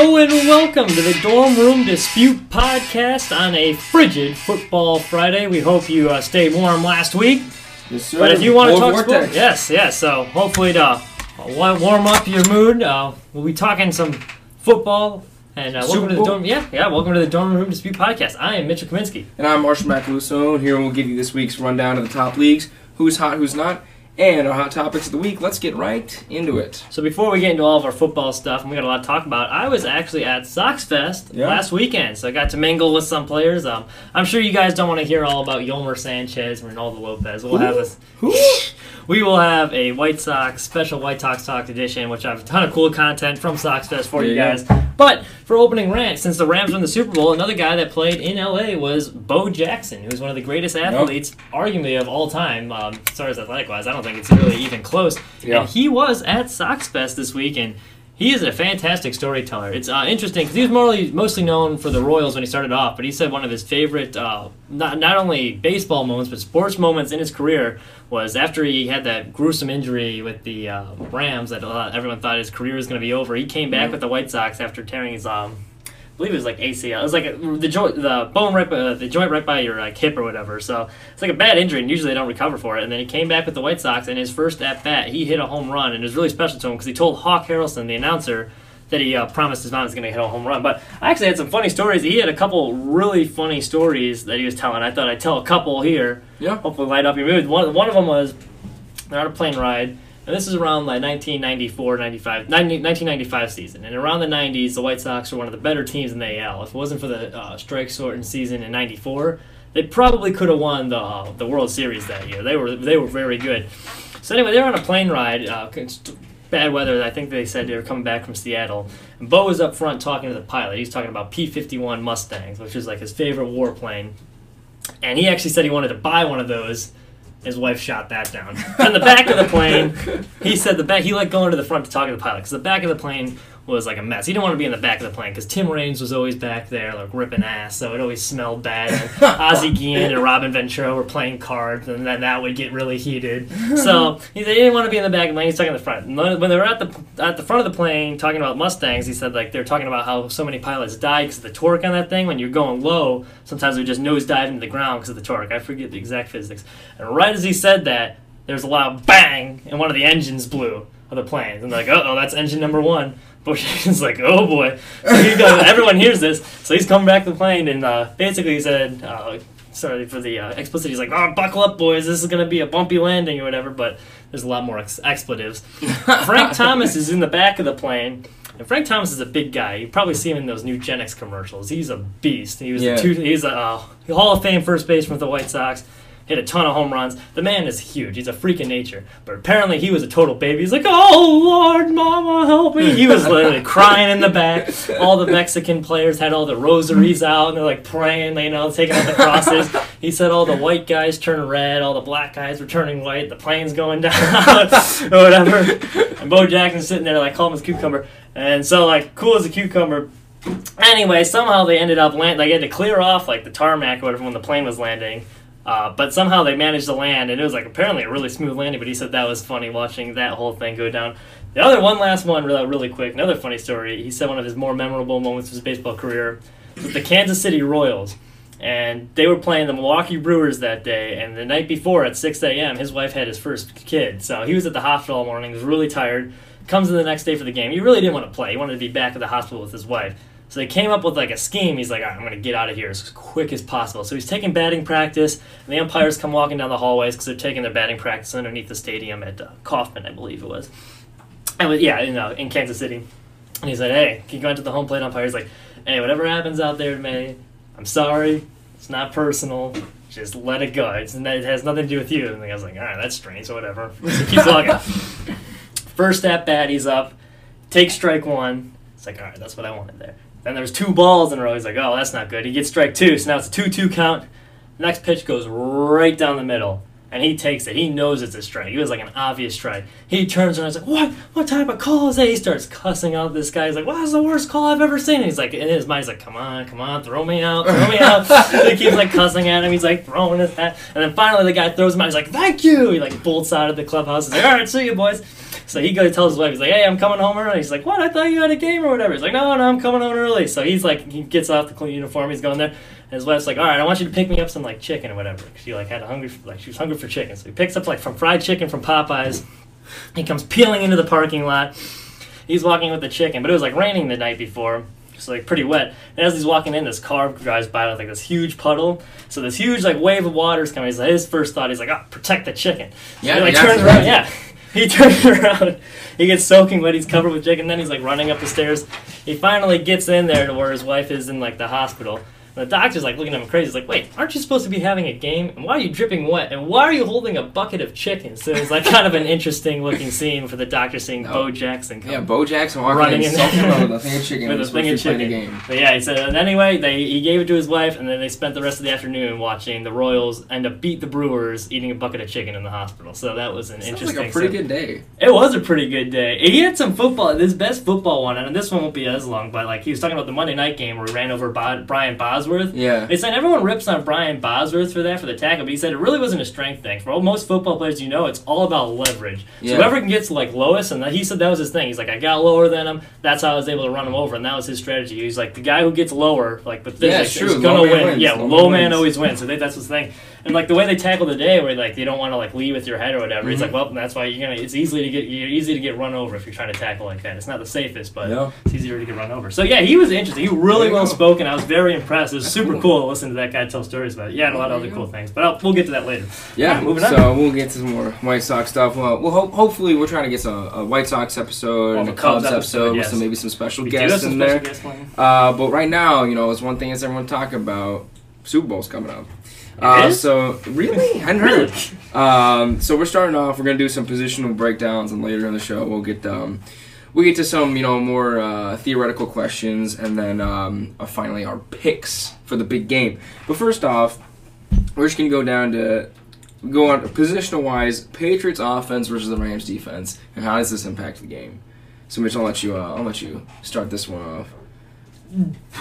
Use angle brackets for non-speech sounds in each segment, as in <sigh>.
Hello and welcome to the Dorm Room Dispute podcast on a frigid football Friday. We hope you uh, stayed warm last week. Yes, sir. But if you want to talk vortex. sports, yes, yes. So hopefully to uh, warm up your mood, uh, we'll be talking some football. And uh, welcome to the dorm. Yeah, yeah. Welcome to the Dorm Room Dispute podcast. I am Mitchell Kaminsky. And I'm Marshall Macaluso, here we'll give you this week's rundown of the top leagues, who's hot, who's not, and our hot topics of the week. Let's get right into it. So before we get into all of our football stuff, and we got a lot to talk about, I was actually at Sox Fest Yeah. last weekend, so I got to mingle with some players. Um, I'm sure you guys don't want to hear all about Yolmer Sanchez and Reynaldo Lopez. We'll have us. <laughs> We will have a White Sox special White Sox Talk edition, which I have a ton of cool content from Sox Fest for you Yeah. guys. But for opening rant, since the Rams won the Super Bowl, another guy that played in LA was Bo Jackson, who's one of the greatest athletes, arguably of all time, um, as far as athletic wise. I don't think it's really even close. Yeah. And he was at Sox Fest this week, and he is a fantastic storyteller. It's uh, interesting because he was mostly, mostly known for the Royals when he started off, but he said one of his favorite, uh, not, not only baseball moments, but sports moments in his career was after he had that gruesome injury with the uh, Rams that uh, everyone thought his career was going to be over. He came back with the White Sox after tearing his um, believe it was like ACL. It was like a, the joint, the bone right, by, the joint right by your like hip or whatever. So it's like a bad injury, and usually they don't recover for it. And then he came back with the White Sox, and his first at bat, he hit a home run, and it was really special to him because he told Hawk Harrelson, the announcer, that he uh, promised his mom was going to hit a home run. But I actually had some funny stories. He had a couple really funny stories that he was telling. I thought I'd tell a couple here. Yeah. Hopefully, light up your mood. One, one of them was they're on a plane ride. And this is around like 1994, 95, 90 1995 season. And around the 90s, the White Sox were one of the better teams in the AL. If it wasn't for the uh, strike shortened season in 94, they probably could have won the, uh, the World Series that year. They were, they were very good. So anyway, they were on a plane ride. Uh, bad weather. I think they said they were coming back from Seattle. And Bo was up front talking to the pilot. He's talking about P-51 Mustangs, which is like his favorite warplane. And he actually said he wanted to buy one of those. His wife shot that down. <laughs> On the back of the plane, he said the back. He liked going to the front to talk to the pilot because the back of the plane was like a mess. He didn't want to be in the back of the plane because Tim Raines was always back there, like ripping ass, so it always smelled bad. And <laughs> Ozzie Guillen and Robin Ventura were playing cards, and then that would get really heated. So <laughs> he said he didn't want to be in the back of the plane. He's talking in the front. And When they were at the at the front of the plane talking about Mustangs, he said like they're talking about how so many pilots died because of the torque on that thing. When you're going low, sometimes we just nosedive into the ground because of the torque. I forget the exact physics. And right as he said that, there's a loud bang, and one of the engines blew of the plane. And they're like, oh, that's engine number one. Bush is <laughs> like, oh boy. So he goes, everyone hears this, so he's coming back to the plane, and uh, basically he said, uh, sorry for the uh, explicit, he's like, oh, buckle up, boys, this is going to be a bumpy landing or whatever, but there's a lot more ex- expletives. <laughs> Frank Thomas is in the back of the plane. And Frank Thomas is a big guy. You probably see him in those Nugenix commercials. He's a beast. He was Yeah. a two, he's a uh, Hall of Fame first baseman with the White Sox. Hit a ton of home runs. The man is huge. He's a freak of nature. But apparently he was a total baby. He's like, "Oh Lord, Mama, help me!" He was literally <laughs> crying in the back. All the Mexican players had all the rosaries out, and they're like praying, you know, taking out the crosses. <laughs> He said all the white guys turn red, all the black guys were turning white. The plane's going down, <laughs> or whatever. And Bo Jackson's sitting there like calm as cucumber, and so like cool as a cucumber. Anyway, somehow they ended up land. They had to clear off like the tarmac or whatever when the plane was landing. Uh, but somehow they managed to land, and it was like apparently a really smooth landing. But he said that was funny watching that whole thing go down. The other one, last one, really, really quick. Another funny story. He said one of his more memorable moments of his baseball career was the Kansas City Royals, and they were playing the Milwaukee Brewers that day. And the night before at 6 a.m., his wife had his first kid, so he was at the hospital all morning. Was really tired. Comes in the next day for the game. He really didn't want to play. He wanted to be back at the hospital with his wife. So they came up with like a scheme. He's like, right, I'm going to get out of here as quick as possible. So he's taking batting practice, and the umpires come walking down the hallways because they're taking their batting practice underneath the stadium at uh, Kauffman, I believe it was. And with, yeah, you know, in Kansas City. And he said, Hey, can you go into the home plate umpire? He's like, Hey, whatever happens out there, May, I'm sorry. It's not personal. Just let it go. It's, it has nothing to do with you. And the guy's like, All right, that's strange, so whatever. <laughs> So keeps walking. <laughs> First at bat, he's up. Takes strike one. It's like, all right, that's what I wanted there. Then there's two balls in a row. He's like, oh, that's not good. He gets strike two. So now it's a 2 2 count. Next pitch goes right down the middle. And he takes it. He knows it's a strike. It was like an obvious strike. He turns around and he's like, What? What type of call is that? He starts cussing out this guy. He's like, Well, that's the worst call I've ever seen. And he's like, in his mind, he's like, Come on, come on, throw me out, throw me out. <laughs> he keeps like cussing at him. He's like throwing his hat. And then finally the guy throws him out. He's like, Thank you. He like bolts out of the clubhouse. He's like, All right, see you, boys. So he goes tells his wife, he's like, "Hey, I'm coming home early." He's like, "What? I thought you had a game or whatever." He's like, "No, no, I'm coming home early." So he's like, he gets off the clean uniform, he's going there, and his wife's like, "All right, I want you to pick me up some like chicken or whatever." She like had a hungry, like she was hungry for chicken, so he picks up like from fried chicken from Popeyes. He comes peeling into the parking lot. He's walking with the chicken, but it was like raining the night before. So like pretty wet. And as he's walking in, this car drives by with like this huge puddle. So this huge like wave of water is coming. He's like, his first thought, he's like, "Ah, protect the chicken." So Yeah, he like turns around. Yeah, he turns around. He gets soaking wet. He's covered with Jake, and Then he's like running up the stairs. He finally gets in there to where his wife is in like the hospital. And the doctor's like looking at him crazy. He's like, "Wait, aren't you supposed to be having a game? And why are you dripping wet? And why are you holding a bucket of chicken?" So it's like kind of an interesting looking scene for the doctor seeing Oh. Bo Jackson come Yeah, Bo Jackson walking Running in, in soaking there. wet with a <laughs> thing of chicken. with a and thing of chicken. game. But yeah, he said, and anyway, they he gave it to his wife, and then they spent the rest of the afternoon watching the Royals end up beat the Brewers, eating a bucket of chicken in the hospital. So that was an Sounds interesting. like a pretty good day. It was a pretty good day. He had some football. His best football one, and this one won't be as long. But like he was talking about the Monday night game where he ran over Bo- Brian Bosworth. Yeah. They said everyone rips on Brian Bosworth for that for the tackle, but he said it really wasn't a strength thing. For most football players, you know, it's all about leverage. Yeah. So whoever can get to like lowest, and he said that was his thing. He's like, I got lower than him. That's how I was able to run him over, and that was his strategy. He's like the guy who gets lower, like with Yeah, physics, is gonna Low win. wins. Yeah, Low low, man man wins. always wins. So they, that's his thing. And like the way they tackle the day, where like they don't want to like lead with your head or whatever. He's Mhm. like, well, that's why you're gonna. It's easy to get you're easy to get run over if you're trying to tackle like that. It's not the safest, but Yeah. it's easier to get run over. So yeah, he was interesting. He was really well spoken. I was very impressed. It was That's super cool. cool. to listen to that guy tell stories about it. Yeah, and a lot of other cool things. But I'll, we'll get to that later. Yeah, Alright, moving on. so we'll get to some more White Sox stuff. Well, well ho- hopefully we're trying to get some a White Sox episode Oh, and a Cubs, Cubs episode, episode, with some maybe some special We guests in there. Uh, but right now, you know, it's one thing is everyone talk about Super Bowl's coming up. Uh, so really, I hadn't heard. Um, so we're starting off. We're gonna do some positional breakdowns, and later in the show we'll get um, we get to some you know more uh, theoretical questions, and then um, uh, finally our picks for the big game. But first off, we're just gonna go down to go on positional wise, Patriots offense versus the Rams defense, and how does this impact the game? So Mitch, I'll let you uh, I'll let you start this one off.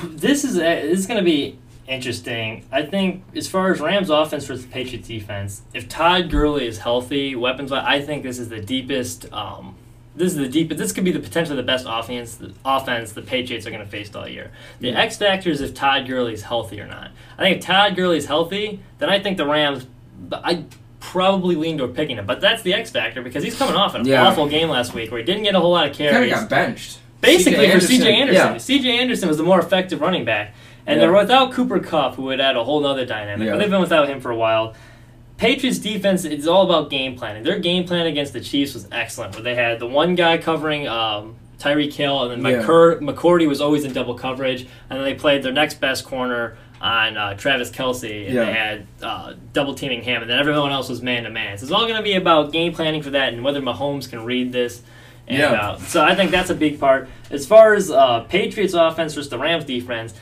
This is this is going to be interesting. I think as far as Rams offense versus Patriots defense, if Todd Gurley is healthy, weapons, I think this is the deepest. Um, this is the deepest. This could be the potentially the best offense. The offense the Patriots are going to face all year. The X factor is if Todd Gurley is healthy or not. I think if Todd Gurley is healthy, then I think the Rams. I probably lean toward picking him, but that's the X factor because he's coming off an Yeah. awful game last week where he didn't get a whole lot of Kind of got benched. Basically, CJ for CJ Anderson. Yeah. CJ Anderson was the more effective running back. And Yeah. they're without Cooper Kupp, who would add a whole other dynamic. Yeah. But they've been without him for a while. Patriots defense is all about game planning. Their game plan against the Chiefs was excellent, where they had the one guy covering um, Tyreek Hill, and then Yeah. McCur- McCourty was always in double coverage, and then they played their next best corner on uh, Travis Kelce, and Yeah. they had uh, double teaming him, and then everyone else was man to man. So it's all going to be about game planning for that, and whether Mahomes can read this. And, Yeah. uh, so I think that's a big part. As far as uh, Patriots offense versus the Rams defense,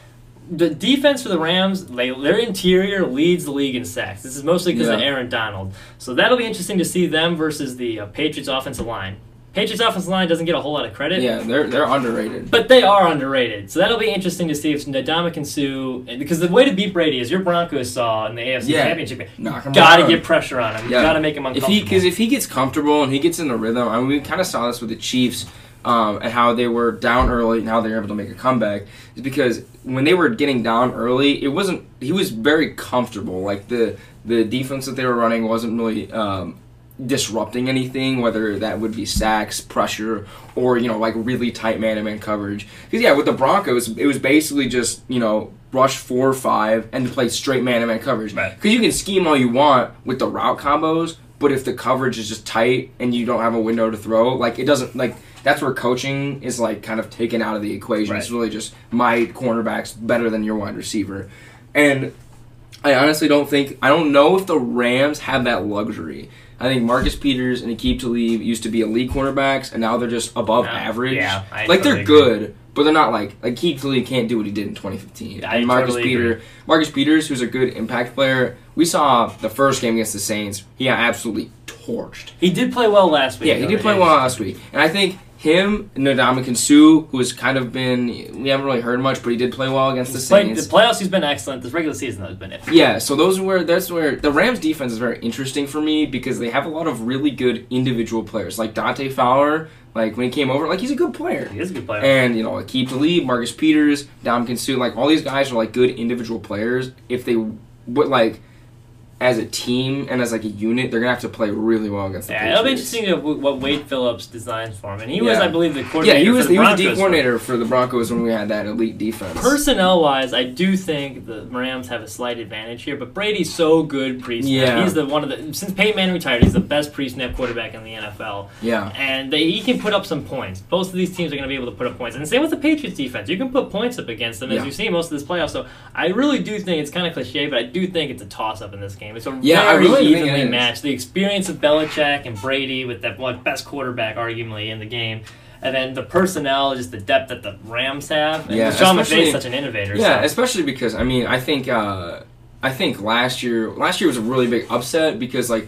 the defense for the Rams, they, their interior leads the league in sacks. This is mostly because of Aaron Donald. So that'll be interesting to see them versus the uh, Patriots offensive line. Patriots offensive line doesn't get a whole lot of credit. Yeah, they're they're underrated. But they are underrated, so that'll be interesting to see if Ndamukong and Suh. Because the way to beat Brady is your Broncos saw in the AFC Yeah. Championship. game. Knock 'em Got to around. get pressure on him. Yeah. Got to make him if uncomfortable. he because if he gets comfortable and he gets in the rhythm, I mean, we kind of saw this with the Chiefs um, and how they were down early and how they were able to make a comeback. Is because when they were getting down early, it wasn't. He was very comfortable. Like the the defense that they were running wasn't really. Um, disrupting anything whether that would be sacks pressure or you know like really tight man-to-man coverage because yeah with the broncos it was basically just you know rush four or five and to play straight man-to-man coverage because you can scheme all you want with the route combos, but if the coverage is just tight and you don't have a window to throw, like it doesn't like that's where coaching is like kind of taken out of the equation. It's really just my cornerback's better than your wide receiver, and I honestly don't think I don't know if the Rams have that luxury. I think Marcus Peters and Aqib Talib used to be elite cornerbacks, and now they're just above No, average. yeah, I like they're totally agree. good, but they're not like like Aqib Talib can't do what he did in 2015. I and Marcus totally Peter, agree. Marcus Peters, who's a good impact player, we saw the first game against the Saints. He got absolutely torched. he did play well last week. Yeah, he did play well last week, and I think him, Ndamukong Suh, who has kind of been we haven't really heard much, but he did play well against the He's played- the playoffs, he's been excellent. This regular season, though, has been iffy. Yeah, so those were that's where the Rams defense is very interesting for me because they have a lot of really good individual players. Like Dante Fowler, like when he came over, like he's a good player. He is a good player. And you know, like Keep Marcus Peters, Dom Suh, like all these guys are like good individual players. If they would like as a team and as like a unit, they're gonna have to play really well against the yeah, it'll be interesting to, what Wade Phillips designs for him. And he was, I believe, the coordinator. Yeah, he was for the he was the D Broncos coordinator for the Broncos when we had that elite defense. Personnel wise, I do think the Rams have a slight advantage here, but Brady's so good pre-snap. Yeah. He's the one of the since Peyton Manning retired, he's the best pre-snap quarterback in the NFL, yeah, and they, he can put up some points. Both of these teams are going to be able to put up points, and same with the Patriots defense. You can put points up against them, as Yeah. you've seen most of this playoff. So I really do think it's kind of cliche, but I do think it's a toss-up in this game. It's a Yeah, I very really evenly matched. The experience of Belichick and Brady with that one best quarterback, arguably in the game. And then the personnel, just the depth that the Rams have. And Yeah, Sean McVay's such an innovator. yeah, so. especially because I mean I think uh, I think last year last year was a really big upset because like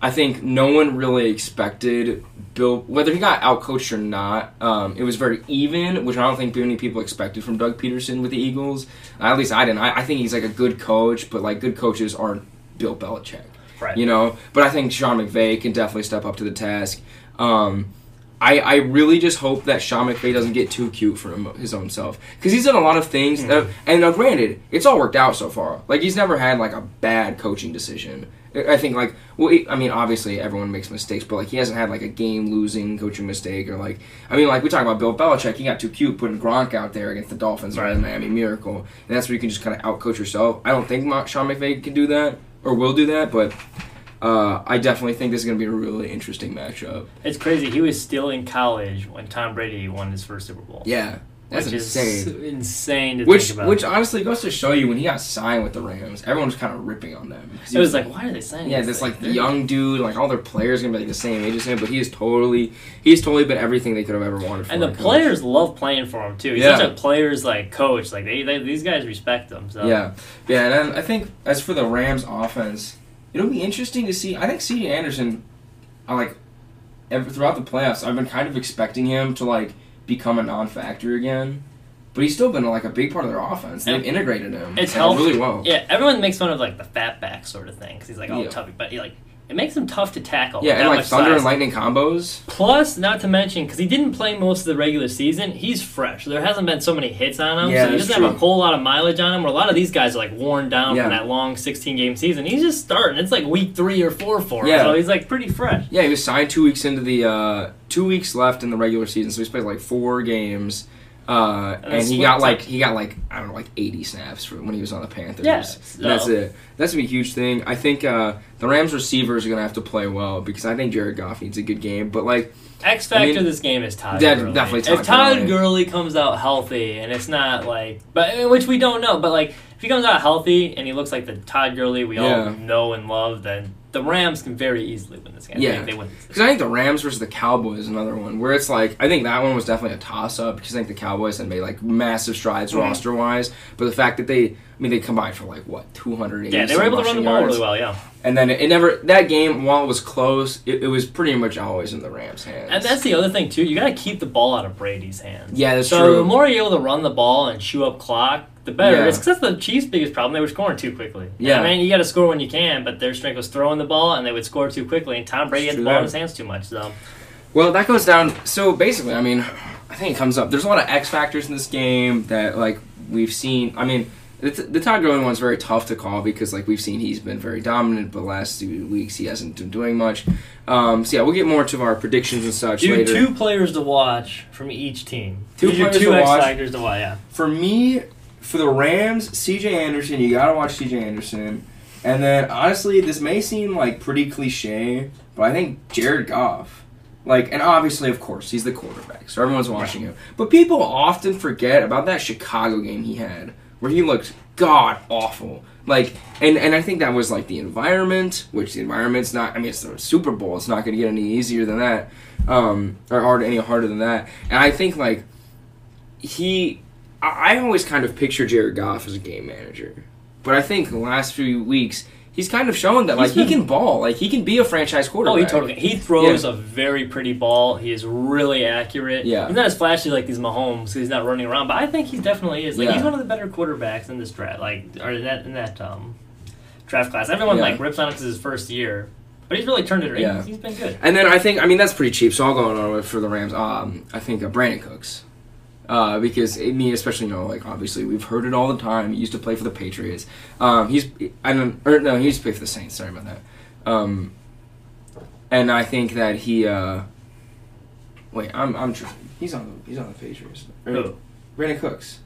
I think no one really expected Bill whether he got outcoached or not. Um, it was very even, which I don't think many people expected from Doug Pederson with the Eagles. At least I didn't. I, I think he's like a good coach, but like good coaches aren't Bill Belichick. Right. You know, but I think Sean McVay can definitely step up to the task. Um, I, I really just hope that Sean McVay doesn't get too cute for him, his own self because he's done a lot of things. Mm-hmm. That, and now, granted, it's all worked out so far. Like he's never had like a bad coaching decision. I think like well, he- I mean, obviously everyone makes mistakes, but like he hasn't had like a game losing coaching mistake or like I mean, like we talk about Bill Belichick, he got too cute putting Gronk out there against the Dolphins Right. the Miami Miracle, and that's where you can just kind of outcoach yourself. I don't think Sean McVay can do that or will do that, but. Uh, I definitely think this is going to be a really interesting matchup. It's crazy. He was still in college when Tom Brady won his first Super Bowl. Yeah, that's which insane. is insane to Which, think about. which honestly goes to show you when he got signed with the Rams, everyone was kind of ripping on them. he it was like, why are they saying? yeah, this like young dude, like all their players gonna be like the same age as him, but he is totally, he's totally been everything they could have ever wanted. And the coach. players love playing for him too. He's Yeah. such a players like coach. Like they, they these guys respect him. So Yeah, yeah, and I think as for the Rams offense, it'll be interesting to see. I think C.J. Anderson, I like, ever, throughout the playoffs, I've been kind of expecting him to like become a non-factor again. But he's still been like a big part of their offense. They've integrated him it's helped- really well. Yeah, everyone makes fun of like the fat back sort of thing because he's like oh Yeah. tough, but he like it makes him tough to tackle. Yeah, and like thunder size. and lightning combos. Plus, not to mention, because he didn't play most of the regular season, he's fresh. There hasn't been so many hits on him, Yeah, so he doesn't have a whole lot of mileage on him. Where a lot of these guys are like worn down Yeah. from that long 16 game season. He's just starting. It's like week three or four for him, Yeah. so he's like pretty fresh. Yeah, he was signed two weeks into the uh, two weeks left in the regular season, so he's played like four games. Uh, And and, he got like he got like I don't know like eighty snaps for when he was on the Panthers. Yeah, so- that's it. That's gonna be a huge thing. I think uh, the Rams receivers are gonna have to play well because I think Jared Goff needs a good game. But like, X factor I mean, this game is Todd. Yeah, Gurley. definitely If Todd Todd Gurley. Gurley comes out healthy, and it's not like, but which we don't know, but like if he comes out healthy and he looks like the Todd Gurley we Yeah. all know and love, then the Rams can very easily win this game. Yeah. they, they win because I think the Rams versus the Cowboys is another one where it's like I think that one was definitely a toss up because I think the Cowboys had made like massive strides Mhm. roster wise, but the fact that they I mean they combined for like what two hundred eighty Yeah, they were able to run the ball really well. Yeah. And then it never that game while it was close, it, it was pretty much always in the Rams' hands. And that's the other thing too. You got to keep the ball out of Brady's hands. Yeah, that's so true. the more you're able to run the ball and chew up clock, the better. Yeah. It's because that's the Chiefs' biggest problem. They were scoring too quickly. Yeah. I mean, you got to score when you can, but their strength was throwing the ball, and they would score too quickly. And Tom Brady had the ball in his hands too much. So well, that goes down. So basically, I mean, I think it comes up. There's a lot of X factors in this game that like we've seen. I mean. The, the Todd Gurley one's very tough to call because, like we've seen, he's been very dominant. But last two weeks, he hasn't been doing much. Um, so yeah, we'll get more to our predictions and such do later. two players to watch from each team. Two These players two to X watch. factors to watch. Yeah. For me, for the Rams, C.J. Anderson, you gotta watch C.J. Anderson. And then, honestly, this may seem like pretty cliche, but I think Jared Goff, like, and obviously, of course, he's the quarterback, so everyone's watching him. But people often forget about that Chicago game he had, where he looked god awful. Like, and and I think that was like the environment, which the environment's not. I mean, it's the Super Bowl. It's not going to get any easier than that, um, or hard any harder than that. And I think like he I I always kind of picture Jared Goff as a game manager, but I think the last few weeks he's kind of shown that like been- he can ball, like he can be a franchise quarterback. Oh, he totally. He throws a very pretty ball. He is really accurate. Yeah. he's not as flashy like these Mahomes. 'cause He's not running around, but I think he definitely is. Like Yeah. he's one of the better quarterbacks in this draft. Like or in that in that um, draft class. Everyone Yeah. like rips on him 'cause it's his first year, but he's really turned it. around. Yeah. he's been good. And then I think I mean that's pretty cheap, so I'll go on with for the Rams. Um, I think uh, Brandin Cooks, uh, because I mean especially you know like obviously we've heard it all the time. He used to play for the Patriots. Um, he's I don't or no he used to play for the Saints. Sorry about that. Um, and I think that he uh, wait I'm I'm tr- he's on the he's on the Patriots. Or- Who? Brandin Cooks.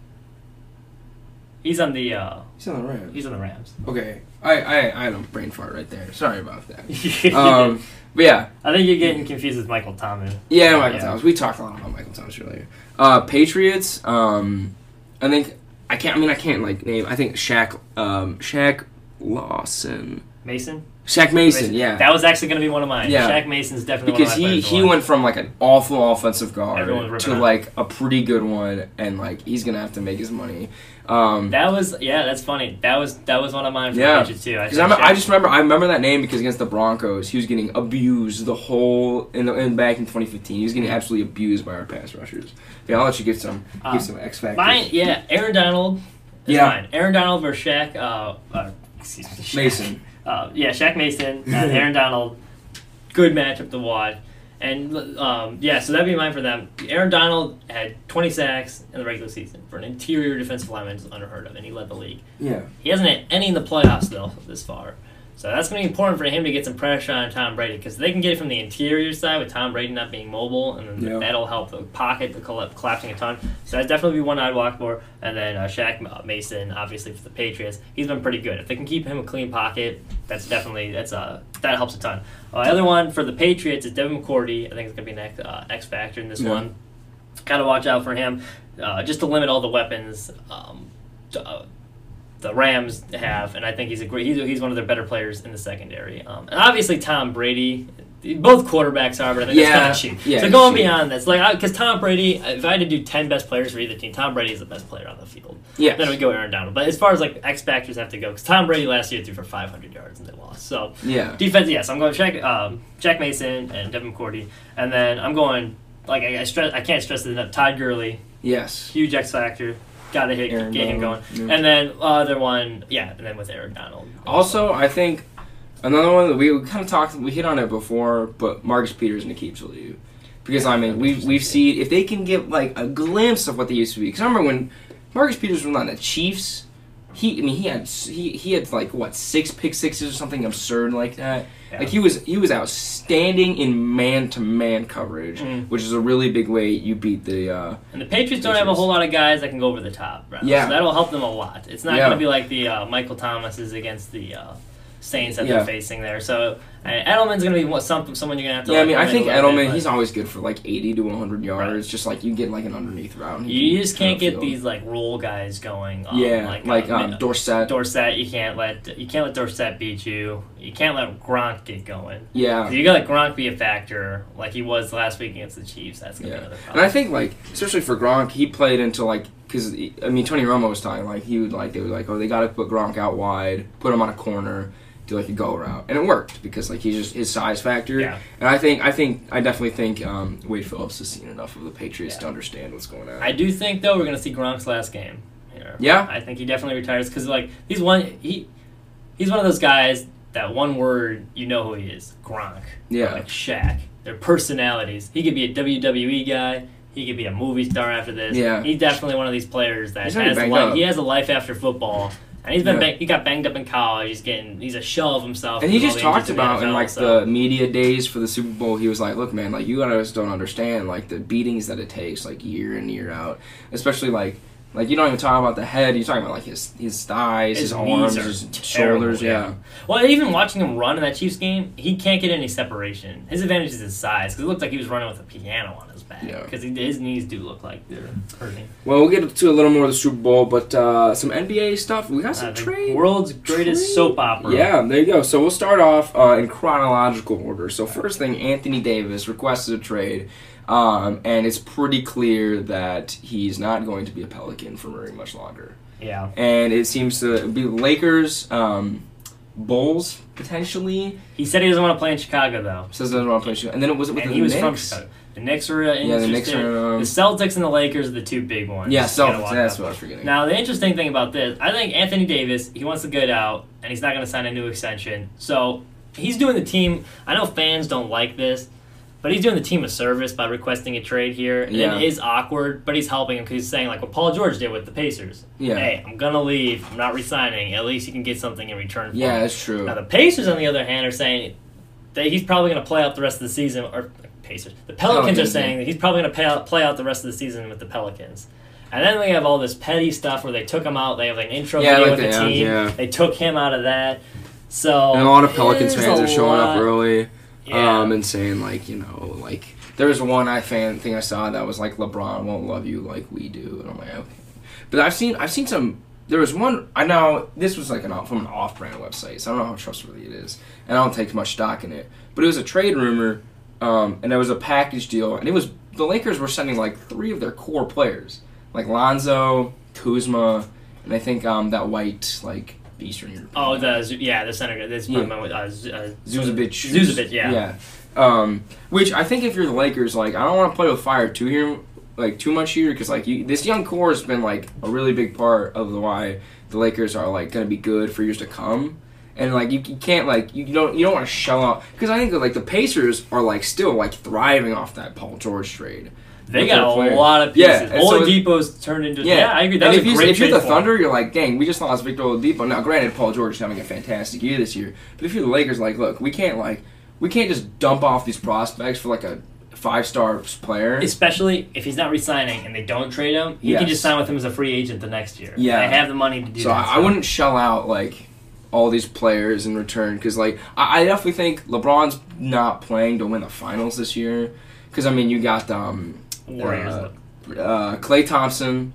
He's on the uh, He's on the Rams. he's on the Rams. Okay, I I I had a brain fart right there. Sorry about that. <laughs> Um, but yeah, I think you're getting confused with Michael Thomas. Yeah, Michael Yeah. Thomas. We talked a lot about Michael Thomas earlier. Uh, Patriots. Um, I think I can't. I mean, I can't like name. I think Shaq. Um, Shaq Lawson. Mason. Shaq Mason. Yeah. that was actually going to be one of mine. Yeah. Shaq Mason's definitely because one of my he he went from like an awful offensive guard to like a pretty good one, and like he's gonna have to make his money. Um, That was yeah, that's funny. That was that was one of mine for Yeah. Patriots too. I, Because I, just remember I remember that name because against the Broncos he was getting abused the whole in the in back in 2015 he was getting absolutely abused by our pass rushers. Yeah, I'll let you get some Uh, give some X factors. Mine, yeah, Aaron Donald. Is Yeah. mine. Aaron Donald versus Shaq. Uh, uh, excuse me, Shaq. Mason. Uh, yeah, Shaq Mason. <laughs> Uh, Aaron Donald. Good matchup to watch. And um, yeah, so that'd be mine for them. Aaron Donald had 20 sacks in the regular season for an interior defensive lineman, is unheard of, and he led the league. Yeah. He hasn't had any in the playoffs though this far. So that's going to be important for him to get some pressure on Tom Brady because they can get it from the interior side with Tom Brady not being mobile, and then Yeah. that'll help the pocket, the collapsing a ton. So that's definitely be one I'd walk for. And then uh, Shaq Mason, obviously for the Patriots, he's been pretty good. If they can keep him a clean pocket, that's definitely that's uh, that helps a ton. Uh, the other one for the Patriots is Devin McCourty. I think it's going to be an X, uh, X factor in this Yeah. one. Got to watch out for him, uh, just to limit all the weapons. Um, uh, the Rams have, and I think he's a great. He's, he's one of their better players in the secondary. Um, and obviously Tom Brady, both quarterbacks are, but I think Yeah, that's kind of cheap. yeah, so going cheap. beyond this, like because Tom Brady, if I had to do ten best players for either team, Tom Brady is the best player on the field. Yeah. Then we go Aaron Donald. But as far as like X factors have to go, because Tom Brady last year threw for 500 yards and they lost. So Yeah. defense, yes, I'm going Shaq, um, Shaq Mason and Devin McCourty, and then I'm going like I, I stress, I can't stress it enough. Todd Gurley, Yes. huge X factor. Got to hit, Aaron get him going. Yeah. And then other one, yeah, and then with Aaron Donald. Also, I think another one that we kind of talked, we hit on it before, but Marcus Peters and Aqib Talib. Because I mean, we've we've seen if they can get like a glimpse of what they used to be. Because I remember when Marcus Peters was on the Chiefs, he I mean he had he, he had like what six pick sixes or something absurd like that. Yeah. Like he was he was outstanding in man to man coverage, Mm. which is a really big way you beat the. Uh, And the Patriots don't have a whole lot of guys that can go over the top. Right? Yeah. So that'll help them a lot. It's not Yeah. going to be like the uh, Michael Thomases against the uh, Saints that Yeah. they're facing there. So Edelman's to be what, some, someone you're to have to. yeah, I mean, I think little bit, Edelman, he's always good for like 80 to 100 yards. Just like you get like an underneath route. You just can't get upfield. these like role guys going. Um, Yeah, like, like, uh, um, Dorsett. Dorsett, you can't let you can't let Dorsett beat you. You can't let Gronk get going. yeah. You got like Gronk be a factor like he was last week against the Chiefs, that's gonna Yeah, be another and. I think like especially for Gronk, he played into like because I mean Tony Romo was talking like he would like they were like oh they got to put Gronk out wide, put him on a corner, do like a go route, and it worked because like he's just his size factor. Yeah. And I think I think I definitely think um, Wade Phillips has seen enough of the Patriots Yeah. to understand what's going on. I do think though we're gonna see Gronk's last game. Here. Yeah? I think he definitely retires because like he's one he he's one of those guys that one word you know who he is Gronk. Yeah. like Shaq. Their personalities. He could be a WWE guy. He could be a movie star after this. Yeah. he's definitely one of these players that has. He has a life after football. And he's been Yeah. bang, he got banged up in college. He's getting he's a shell of himself. and he just talked about in NFL, like so- the media days for the Super Bowl, he was like, "Look, man, like you guys don't understand like the beatings that it takes, like year in year out, especially like like you don't even talk about the head. You're talking about like his his thighs, his, His arms, his terrible, shoulders. yeah. Yeah, Well, even watching him run in that Chiefs game, he can't get any separation. His advantage is his size because it looked like he was running with a piano on back Yeah. because his knees do look like they're hurting. Well, we'll get to a little more of the Super Bowl, but uh, some NBA stuff. We got Uh, some the trade. world's greatest trade- soap opera. Yeah, there you go. So we'll start off uh, in chronological order. So first thing, Anthony Davis requested a trade, um, and it's pretty clear that he's not going to be a Pelican for very much longer. yeah. And it seems to be Lakers. Um, Bulls potentially. He said he doesn't want to play in Chicago though. Says doesn't want to play. in Chicago. And then it was it with and the he was Knicks? from Chicago. The Knicks were uh, Yeah, the Knicks interested. are. Um, The Celtics and the Lakers are the two big ones. yeah, Celtics. That's what I was forgetting. Now, the interesting thing about this, I think Anthony Davis, he wants to get out, and he's not going to sign a new extension. So he's doing the team. I know fans don't like this, but he's doing the team a service by requesting a trade here. And Yeah. it is awkward, but he's helping him because he's saying, like what Paul George did with the Pacers. Yeah. Hey, I'm going to leave. I'm not resigning. At least you can get something in return for yeah, me. that's true. Now, the Pacers, on the other hand, are saying that he's probably going to play out the rest of the season, or Pacers. The Pelicans, Pelicans, are saying that he's probably going to play out, play out the rest of the season with the Pelicans. And then we have all this petty stuff where they took him out. They have like an intro Yeah, video like with the, team. yeah. They took him out of that. So and a lot of Pelicans fans are showing lot- up early. Yeah. um, and saying like you know like there was one I fan thing I saw that was like LeBron won't love you like we do, and I'm like okay. But I've seen I've seen some. There was one I know this was like an off, from an off-brand website, so I don't know how trustworthy it is, and I don't take much stock in it. But it was a trade rumor, um, and it was a package deal, and it was the Lakers were sending like three of their core players, like Lonzo, Kuzma, and I think um, that white like Eastern. Oh, the yeah, the center. This Yeah. yeah. uh, Z- uh, Zuzovic. Zuzovic, yeah. Yeah. Um, which I think if you're the Lakers, like I don't want to play with fire too here, like too much here, because like you, this young core has been like a really big part of the why the Lakers are like going to be good for years to come. And like you, you can't like you, you don't you don't want to shell out because I think that like the Pacers are like still like thriving off that Paul George trade. They got a player. lot of Yeah, pieces. so- Oladipo's turned into yeah. I agree. That and if, a you, great if you're the. Thunder, you're like, dang, we just lost Victor Oladipo. Now, granted, Paul George is having a fantastic year this year, but if you're the Lakers, like, look, we can't like, we can't just dump off these prospects for like a five star player. Especially if he's not resigning and they don't trade him, you Yes. can just sign with him as a free agent the next year. Yeah. they have the money to do so that. I, I wouldn't shell out like all these players in return because like I, I definitely think LeBron's not playing to win the finals this year because I mean you got um Warriors. uh, uh, Klay Thompson,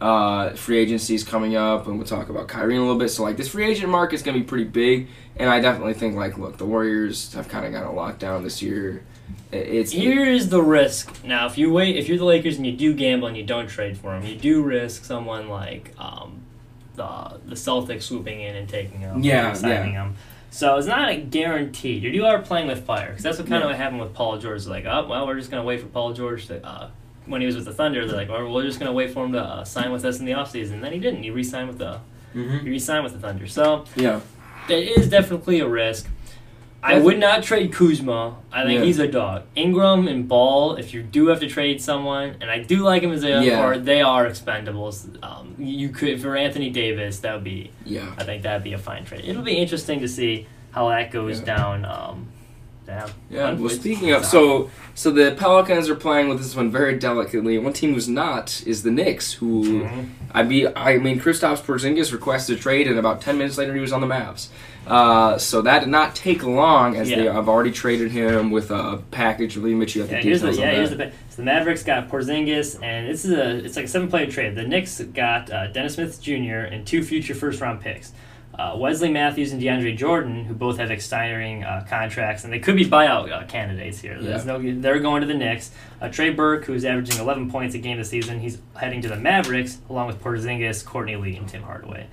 uh, free agency is coming up, and we'll talk about Kyrie in a little bit. So like this free agent market is gonna be pretty big, and I definitely think like look, the Warriors have kind of got it locked down this year. It's Here is the risk. Now, if you wait, if you're the Lakers and you do gamble and you don't trade for him, you do risk someone like um, the the Celtics swooping in and taking him, Yeah, and signing him. So it's not a guarantee. You are playing with fire because that's what kind of what happened with Paul George. Like, oh well, we're just gonna wait for Paul George to. Uh, when he was with the Thunder, they're like, well, we're just gonna wait for him to uh, sign with us in the offseason. And then he didn't. He re-signed with the Mhm. he re-signed with the Thunder. So yeah, it is definitely a risk. I would not trade Kuzma. I think Yeah. he's a dog. Ingram and Ball, if you do have to trade someone, and I do like him as a young Yeah. card, they are expendables. Um, you could for Anthony Davis, that would be. yeah. I think that'd be a fine trade. It'll be interesting to see how that goes Yeah. down. Um, down. Yeah. Well, speaking of, so so the Pelicans are playing with this one very delicately. One team who's not is the Knicks, who Mhm. I be I mean Kristaps Porzingis requested a trade, and about ten minutes later he was on the Mavs. Uh, so that did not take long, as they Yeah. have already traded him with a package. Really, Mitch, you have the Yeah, here's the details yeah here's the so the Mavericks got Porzingis and this is a it's like a seven player trade. The Knicks got uh, Dennis Smith Jr. and two future first round picks. Uh, Wesley Matthews and DeAndre Jordan, who both have expiring uh, contracts, and they could be buyout uh, candidates here. There's no, they're going to the Knicks. Uh, Trey Burke, who's averaging 11 points a game this season, he's heading to the Mavericks, along with Porzingis, Courtney Lee, and Tim Hardaway.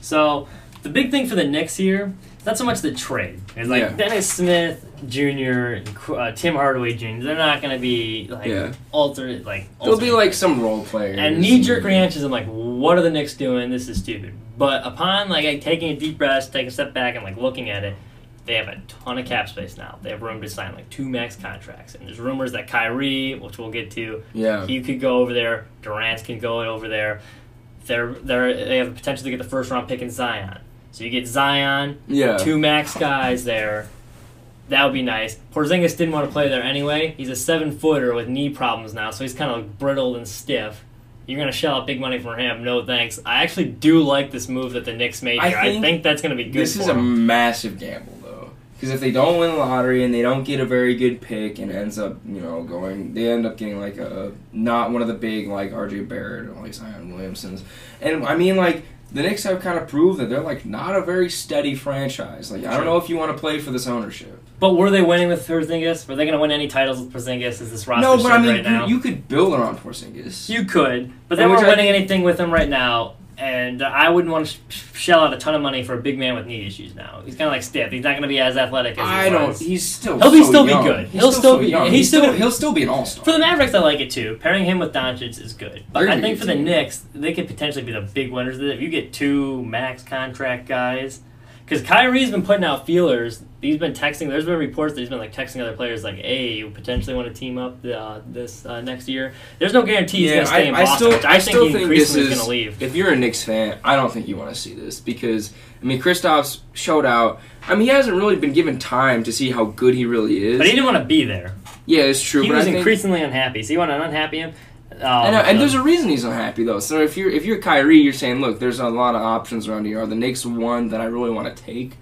So the big thing for the Knicks here, not so much the trade. It's like Yeah. Dennis Smith Jr. and uh, Tim Hardaway Jr. They're not going to be like Yeah. alternate like. There'll be like some role players And knee jerk reactions, I'm like, what are the Knicks doing? This is stupid. But upon like taking a deep breath, taking a step back, and like looking at it, they have a ton of cap space now. They have room to sign like two max contracts, and there's rumors that Kyrie, which we'll get to, Yeah, he could go over there. Durant can go over there. They're they're they have the potential to get the first round pick in Zion. So you get Zion, yeah. two max guys there. That would be nice. Porzingis didn't want to play there anyway. He's a seven footer with knee problems now, so he's kind of brittle and stiff. You're gonna shell out big money for him? No thanks. I actually do like this move that the Knicks made I here. I think think that's gonna be good. This is a him. massive gamble, though, because if they don't win the lottery and they don't get a very good pick and ends up, you know, going, they end up getting like a not one of the big like R.J. Barrett or like Zion Williamsons, and I mean like the Knicks have kind of proved that they're like not a very steady franchise. Like I don't know if you want to play for this ownership. But were they winning with Porzingis? Were they gonna win any titles with Porzingis? Is this roster no, but I mean right now? you, you could build around Porzingis. You could, but they weren't winning think- anything with him right now. And I wouldn't want to sh- shell out a ton of money for a big man with knee issues. Now he's kind of like stiff. He's not going to be as athletic as he I don't. was. He's still. He'll be so still be good. He's He'll still so be- young. he's He's still-. He'll still be an all star. For the Mavericks, I like it too. Pairing him with Doncic is good. But They're I think for the. Knicks, they could potentially be the big winners. If you get two max contract guys, because Kyrie's been putting out feelers. He's been texting. There's been reports that he's been like texting other players, like, "Hey, you potentially want to team up uh, this uh, next year." There's no guarantee he's Yeah, to stay in I, I Boston. still, which I, I think still he think this increasingly is. going to leave. If you're a Knicks fan, I don't think you want to see this because I mean, Kristaps showed out. I mean, he hasn't really been given time to see how good he really is. But he didn't want to be there. yeah, it's true. He but was I think, increasingly unhappy. So you want to unhappy him? Um, I know, and there's a reason he's unhappy though. So if you're if you're Kyrie, you're saying, look, there's a lot of options around here. Are the Knicks one that I really want to take?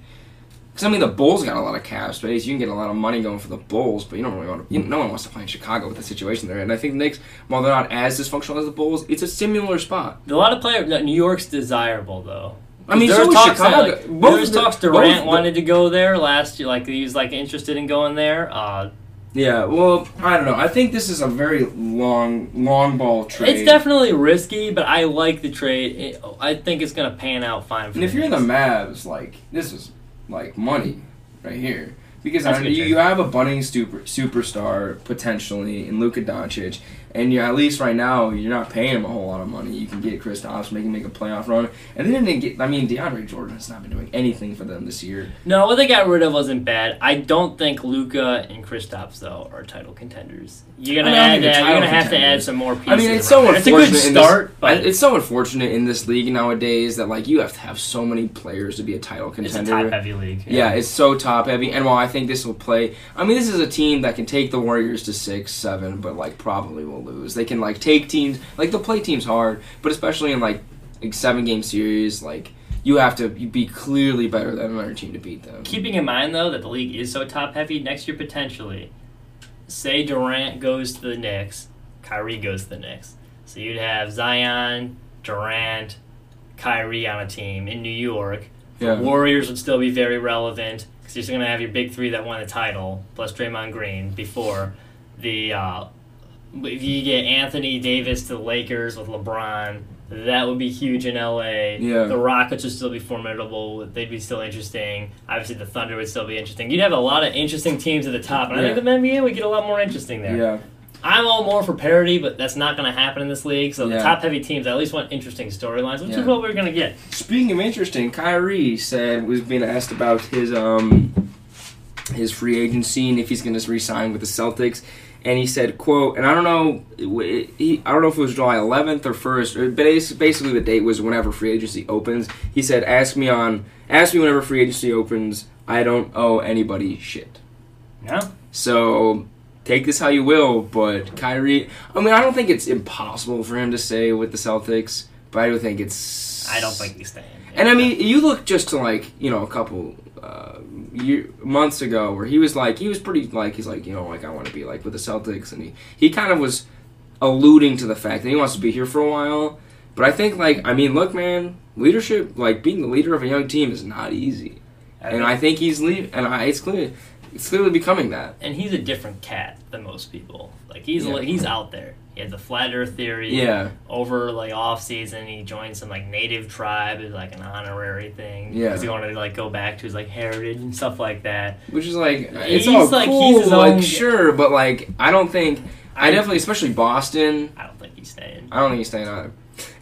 Because I mean, the Bulls got a lot of cap space. You can get a lot of money going for the Bulls, but you don't really want to. You, no one wants to play in Chicago with the situation there. And I think the Knicks, while they're not as dysfunctional as the Bulls, it's a similar spot. A lot of players. New York's desirable though. I mean, there so was talks that, like, there was the- talks Durant the- wanted to go there last year. Like he was like interested in going there. Uh, Yeah, well, I don't know. I think this is a very long, long ball trade. it's definitely risky, but I like the trade. It, I think it's gonna pan out fine. For And if you're in the Mavs, like this is like money right here because I mean, you, you have a budding super superstar potentially in Luka Doncic, and you're, at least right now you're not paying him a whole lot of money. You can get Chris Thompson, make him make a playoff run, and then they get. I mean, DeAndre Jordan has not been doing anything for them this year. no, what they got rid of wasn't bad. I don't think Luka and Kristaps though are title contenders. You're gonna I don't add that. You're gonna have to add some more pieces. I mean, it's so there. It's a unfortunate. good in this- start, but it's so unfortunate in this league nowadays that like you have to have so many players to be a title it's a contender. top heavy league. Yeah, it's so top heavy. And while I think this will play, I mean, this is a team that can take the Warriors to six, seven, but like probably will lose. They can like take teams, like they'll play teams hard, but especially in like, like seven game series, like you have to be clearly better than another team to beat them. Keeping in mind though that the league is so top heavy, next year potentially, say Durant goes to the Knicks, Kyrie goes to the Knicks. So you'd have Zion, Durant, Kyrie on a team in New York. Yeah. The Warriors would still be very relevant because you're still gonna have your big three that won the title plus Draymond Green before the. Uh, if you get Anthony Davis to the Lakers with LeBron, that would be huge in LA. Yeah. The Rockets would still be formidable. They'd be still interesting. Obviously, the Thunder would still be interesting. You'd have a lot of interesting teams at the top, and I think the NBA would get a lot more interesting there. Yeah. I'm all more for parity, but that's not going to happen in this league. So the top heavy teams at least want interesting storylines, which Yeah. is what we're going to get. Speaking of interesting, Kyrie said was being asked about his um his free agency and if he's going to resign with the Celtics, and he said, "quote," and I don't know, he, I don't know if it was July 11th or 1st, or uh, basically the date was whenever free agency opens. He said, "Ask me on, ask me whenever free agency opens. I don't owe anybody shit." Yeah. So take this how you will, but Kyrie, I mean, I don't think it's impossible for him to stay with the Celtics, but I do think it's. I don't think he's staying. And I mean, you look just to like you know a couple uh, year, months ago where he was like he was pretty like he's like you know like I want to be like with the Celtics, and he he kind of was alluding to the fact that he wants to be here for a while. But I think like I mean, look, man, leadership like being the leader of a young team is not easy, I and think- I think he's leave, and I, it's clear it's clearly becoming that. and he's a different cat than most people. Like he's Yeah. he's out there. He had the flat Earth theory. Yeah, Over like off season, he joined some like native tribe as like an honorary thing. Yeah. Because he wanted to like go back to his like heritage and stuff like that. which is like it's He's all like- cool, he's like own- sure, but like I don't think I definitely, especially Boston. I don't think he's staying. I don't think he's staying either.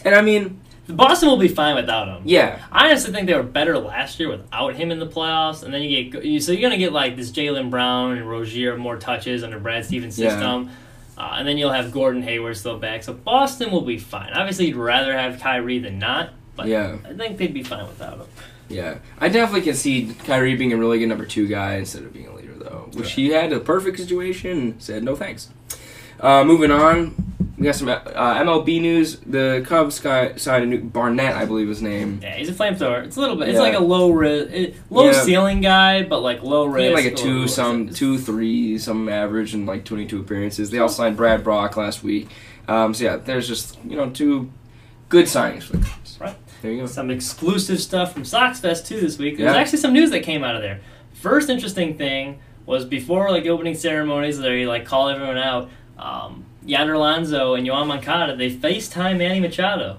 And I mean, Boston will be fine without him. yeah, I honestly think they were better last year without him in the playoffs, and then you get you, so you're gonna get like this Jaylen Brown and Rozier more touches under Brad Stevens' Yeah. system, uh, and then you'll have Gordon Hayward still back. So Boston will be fine. Obviously, you'd rather have Kyrie than not, but Yeah. I think they'd be fine without him. yeah. I definitely can see Kyrie being a really good number two guy instead of being a leader, though. Which he had a perfect situation said no thanks. Uh, moving on, we got some uh, MLB news. The Cubs guy signed a new Barnette, I believe his name. Yeah, he's a flamethrower. It's a little bit. It's Yeah. like a low risk, low Yeah. ceiling guy, but like low He risk. had like a two, some two, three, some average, and like twenty-two appearances. They all signed Brad Brach last week. Um, so yeah, there's just you know two good signings for the Cubs. Right. There you go. Some exclusive stuff from Sox Fest too this week. There's Yeah. actually some news that came out of there. First interesting thing was before like the opening ceremonies, they like call everyone out. Um, Yonder Alonso and Yoan Moncada they FaceTime Manny Machado.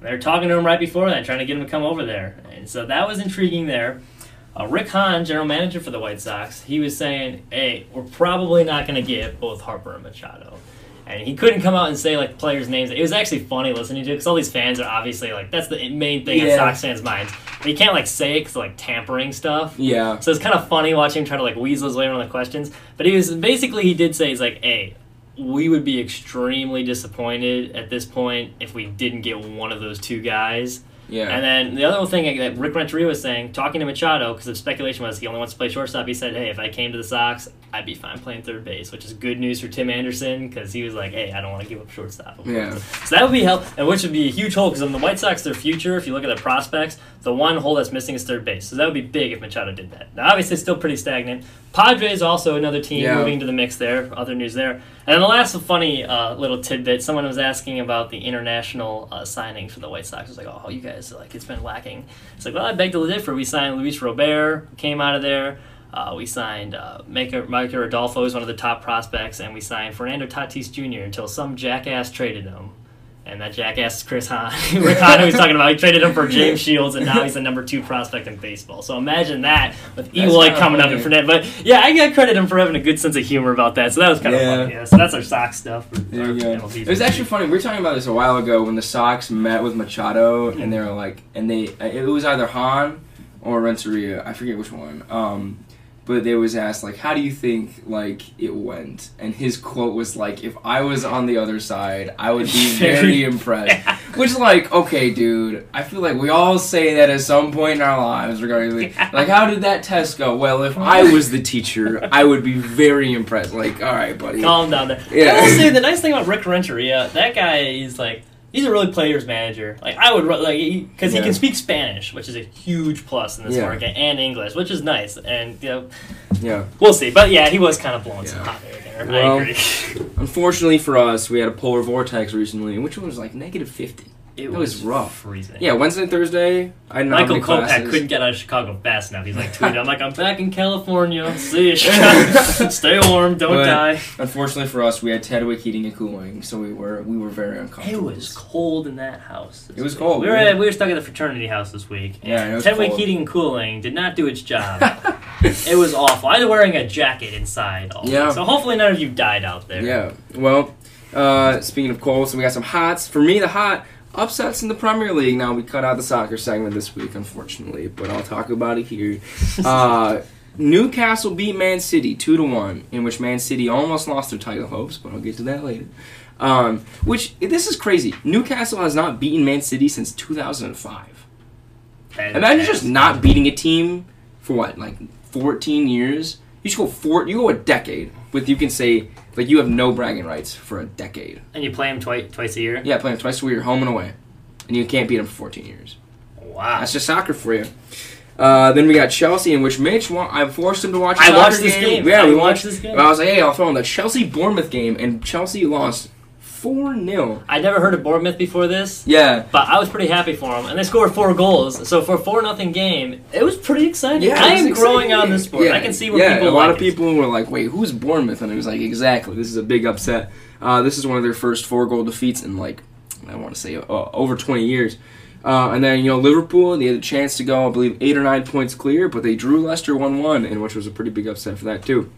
They were talking to him right before that, trying to get him to come over there, and so that was intriguing there. Uh, Rick Hahn, general manager for the White Sox, he was saying, "Hey, we're probably not going to get both Harper and Machado." And he couldn't come out and say like players' names. It was actually funny listening to it because all these fans are obviously like that's the main thing in Sox fans' minds. But you can't like say it because like tampering stuff. Yeah. So it's kind of funny watching him try to like weasel his way around the questions. But he was basically he did say he's like, hey, we would be extremely disappointed at this point if we didn't get one of those two guys. Yeah. And then the other thing that Rick Renteria was saying, talking to Machado, because the speculation was he only wants to play shortstop. He said, "Hey, if I came to the Sox, I'd be fine playing third base," which is good news for Tim Anderson because he was like, "Hey, I don't want to give up shortstop." Yeah. So that would be help, and which would be a huge hole because on the White Sox, their future, if you look at their prospects, the one hole that's missing is third base. So that would be big if Machado did that. Now, obviously, it's still pretty stagnant. Padres also another team Yeah. moving to the mix there. Other news there. And then the last funny uh, little tidbit: someone was asking about the international uh, signing for the White Sox. It was like, "Oh, you guys like it's been lacking." It's like, well, I beg to differ. We signed Luis Robert, came out of there. Uh, we signed uh, Micah, Micker Adolfo, who's one of the top prospects, and we signed Fernando Tatis Jr. until some jackass traded him. And that jackass Chris Hahn. <laughs> Rick Hahn, who was talking about, he traded him for <laughs> James Shields, and now he's the number two prospect in baseball. So imagine that with Eloy coming up funny. in Fernando. But yeah, I got credit him for having a good sense of humor about that. So that was kind of Yeah. funny. Yeah, so that's our Sox stuff. For, There our you go. MLB It was actually funny. We were talking about this a while ago when the Sox met with Machado, and they were like, and they it was either Hahn or Renteria. I forget which one. Um, but they was asked like, how do you think like it went? And his quote was like, if I was on the other side, I would be <laughs> very impressed. <laughs> Which like, okay, dude, I feel like we all say that at some point in our lives regarding like, like how did that test go? Well, if I <laughs> was the teacher, I would be very impressed. Like, all right, buddy. Calm down there. Yeah. I will say the nice thing about Rick Renteria, that guy is like he's a really players manager. Like I would like because he Yeah. can speak Spanish, which is a huge plus in this Yeah. market, and English, which is nice. And you know, Yeah. we'll see. But yeah, he was kind of blowing some hot air there. Well, I agree. <laughs> Unfortunately for us, we had a polar vortex recently, which was like negative 50. It was rough. freezing. Yeah, Wednesday and Thursday, I had Michael Kopech couldn't get out of Chicago fast enough. He's like <laughs> tweeting, "I'm like, I'm back in California. See you, <laughs> Chicago. Stay warm, don't But- die." Unfortunately for us, we had Tedwick heating and cooling, so we were we were very uncomfortable. It was cold in that house. It was week. cold, We were at, we were stuck at the fraternity house this week. Yeah, and it was Tenwick cold. heating and cooling did not do its job. <laughs> it was awful. I was wearing a jacket inside. All Yeah. week, So hopefully none of you died out there. Yeah. Well, uh, speaking of cold, so we got some hots. For me, the hot upsets in the Premier League. Now we cut out the soccer segment this week, unfortunately, but I'll talk about it here. <laughs> Uh, Newcastle beat Man City two to one, in which Man City almost lost their title hopes, but I'll get to that later. Um, which this is crazy. Newcastle has not beaten Man City since 2005. And- Imagine just not beating a team for what, like 14 years. You should go four. You go a decade with you can say like you have no bragging rights for a decade. And you play them twice twice a year. Yeah, play them twice a year, home and away, and you can't beat them for 14 years. Wow. That's just soccer for you. Uh, then we got Chelsea, in which Mitch, wa- I forced him to watch. I watched this game. Yeah, I we watched watched this game. I was like, hey, I'll throw in the Chelsea Bournemouth game, and Chelsea lost four 0 I never heard of Bournemouth before this. Yeah, But I was pretty happy for them, and they scored four goals. So for a four nothing game, it was pretty exciting. Yeah, I am growing on this sport. Yeah, I can see where people. yeah, people a lot like of it. people were like, "Wait, who's Bournemouth?" And it was like, "Exactly, this is a big upset. Uh, this is one of their first four goal defeats in like I want to say uh, over 20 years." Uh, and then you know Liverpool, they had a chance to go, I believe, eight or nine points clear, but they drew Leicester one-one, and which was a pretty big upset for that too.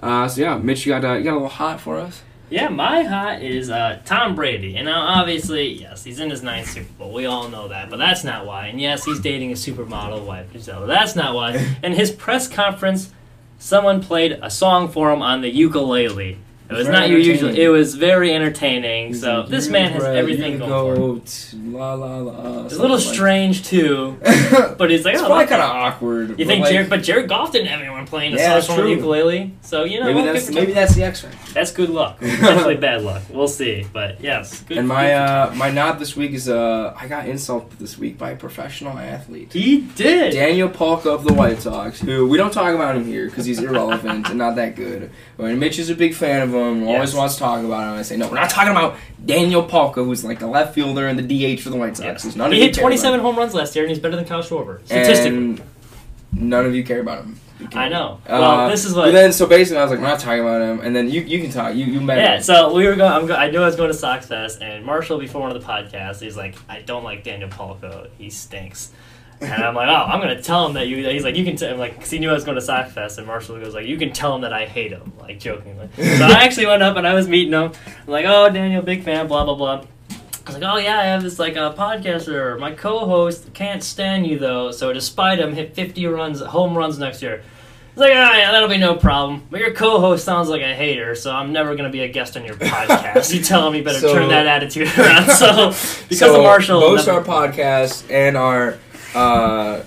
Uh, so yeah, Mitch, you got uh, you got a little hot for us. Yeah, my hot is uh, Tom Brady. And now, obviously, yes, he's in his ninth Super Bowl. We all know that. But that's not why. And yes, he's dating a supermodel wife, Gisele. That's not why. <laughs> In his press conference, someone played a song for him on the ukulele. It was Very not your usual. It was very entertaining. So this man has everything going for him. him. La la la. It's a little strange too, but <laughs> but he's like, it's oh, probably kind of awkward. You think like, Jared? But Jared Goff didn't have anyone playing a Yeah, song that's from the true. ukulele. So you know, maybe well, that's maybe that's the X factor. that's good luck. <laughs> Definitely bad luck. We'll see. But yes, good. And my for uh, my nod this week is uh I got insulted this week by a professional athlete. He did. Daniel Palka of the White Sox, who we don't talk about him here because he's irrelevant and not that good. But Mitch is a big fan of him, always Yes. wants to talk about him. I say, no, we're not talking about Daniel Palka, who's like the left fielder and the DH for the White Sox. Yes. None He of hit 27 home runs last year, and he's better than Kyle Schwarber him. statistically. And none of you care about him. I know. Uh, Well, this is what. then so basically I was like, we're not talking about him, and then you you can talk. You you met. Yeah, him. so we were going. I'm go, I knew I was going to Sox Fest, and Marshall before one of the podcasts, he's like, "I don't like Daniel Palka. He stinks." And I'm like, "Oh, I'm gonna tell him that you." He's like, "You can." T-, I'm like, because he knew I was going to Sox Fest, and Marshall goes like, "You can tell him that I hate him," like jokingly. <laughs> so I actually went up and I was meeting him. I'm like, "Oh, Daniel, big fan." Blah blah blah. I was like, "Oh yeah, I have this like a podcaster. My co-host can't stand you though, so despite him, hit 50 runs, home runs next year." It's like, ah, yeah, that'll be no problem. But your co-host sounds like a hater, so I'm never gonna be a guest on your <laughs> podcast. you tell him you better So- turn that attitude <laughs> around. So because so of Marshall, both never- our podcast and our uh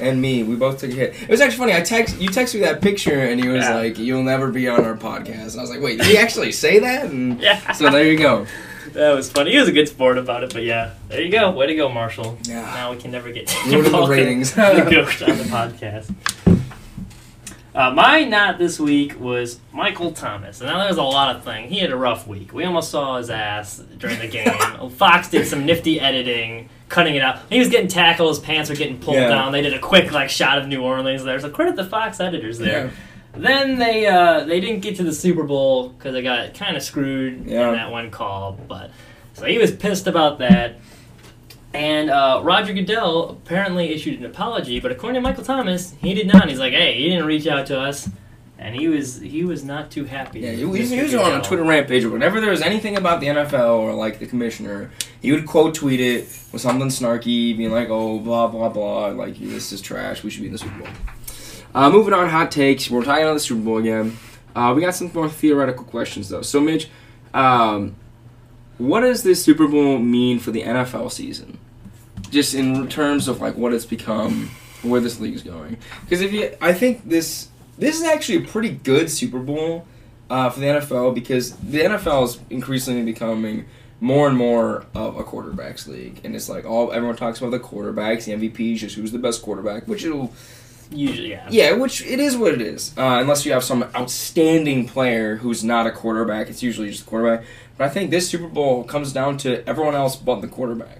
and me, we both took a hit. It was actually funny. I text you texted me that picture, and he was Yeah. like, "You'll never be on our podcast." And I was like, "Wait, did he actually say that?" And <laughs> yeah, so there you go. that was funny. He was a good sport about it, but yeah, there you go. Way to go, Marshall. Yeah. Now we can never get Ruining the ratings. <laughs> the on the podcast. Uh, my not this week was Michael Thomas. And now there's a lot of things. He had a rough week. We almost saw his ass during the game. <laughs> Fox did some nifty editing, cutting it out. He was getting tackled. His pants were getting pulled Yeah. down. They did a quick like shot of New Orleans there. So credit the Fox editors there. Yeah. Then they uh, they didn't get to the Super Bowl because they got kind of screwed Yeah. in that one call. But so he was pissed about that. And uh, Roger Goodell apparently issued an apology, but according to Michael Thomas, he did not. He's like, "Hey, he didn't reach out to us," and he was he was not too happy. Yeah, he was, he was on a. Twitter rampage. Whenever there was anything about the NFL or like the commissioner, he would quote tweet it with something snarky, being like, "Oh, blah blah blah, like this is trash. We should be in the Super Bowl." Uh, moving on, hot takes. We're talking about the Super Bowl again. Uh, we got some more theoretical questions though. So, Mitch, um, what does this Super Bowl mean for the NFL season? Just in terms of like what it's become, where this league's going. Because if you, I think this this is actually a pretty good Super Bowl uh, for the NFL because the NFL is increasingly becoming more and more of a quarterbacks league, and it's like all everyone talks about the quarterbacks, the MVPs, just who's the best quarterback, which it'll Usually, yeah. yeah, which it is what it is. Uh, unless you have some outstanding player who's not a quarterback, it's usually just a quarterback. But I think this Super Bowl comes down to everyone else but the quarterback.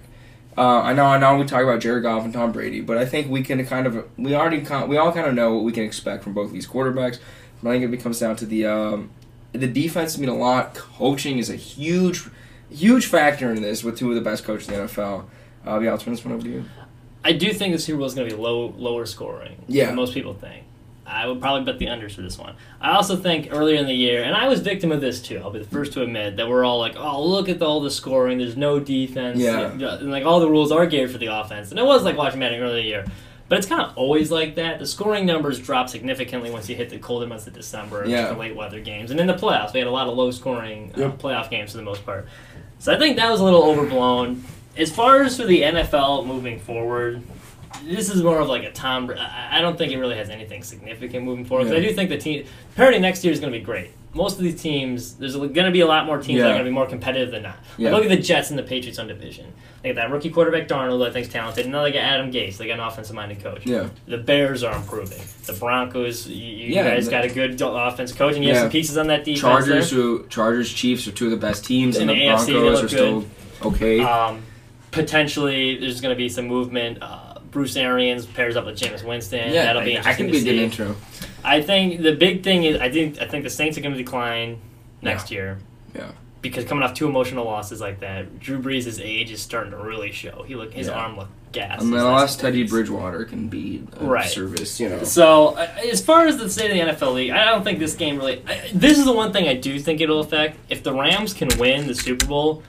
Uh, I know, I know, we talk about Jared Goff and Tom Brady, but I think we can kind of, we already, we all kind of know what we can expect from both these quarterbacks. But I think it comes down to the, um, the defense mean a lot. Coaching is a huge, huge factor in this with two of the best coaches in the NFL. Uh, yeah, I'll turn this one over to you. I do think the Super Bowl is going to be low, lower scoring. Yeah. than most people think. I would probably bet the unders for this one. I also think earlier in the year, and I was victim of this too. I'll be the first to admit that we're all like, "Oh, look at all the scoring. There's no defense. Yeah. and like all the rules are geared for the offense." And it was like watching Madden earlier in the year. But it's kind of always like that. The scoring numbers drop significantly once you hit the colder months of December, Yeah. the late weather games, and in the playoffs, we had a lot of low scoring uh, Yep. playoff games for the most part. So I think that was a little overblown. As far as for the NFL moving forward, this is more of like a Tom. I I don't think it really has anything significant moving forward. Yeah. I do think the team parity next year is going to be great. Most of these teams, there's going to be a lot more teams that are going to be more competitive than not. Like, Yeah. look at the Jets and the Patriots on division. They got that rookie quarterback Darnold, I think's talented. And now they got Adam Gase. They got an offensive-minded coach. Yeah. The Bears are improving. The Broncos, you, you Yeah, guys the- got a good offense coach, and you Yeah. have some pieces on that defense. Chargers, there. who Chargers, Chiefs are two of the best teams, In and the, the AFC, Broncos are still okay. Um, potentially, there's going to be some movement. Uh, Bruce Arians pairs up with Jameis Winston. yeah, That'll be I, I interesting think to we did see. an intro. I think the big thing is I think I think the Saints are going to decline next year. Yeah. Because coming off two emotional losses like that, Drew Brees' age is starting to really show. He look his Yeah. arm looked gas. Unless Teddy Bridgewater can be a Right. service, you know. So, uh, as far as the state of the NFL league, I don't think this game really. I, this is the one thing I do think it'll affect. If the Rams can win the Super Bowl,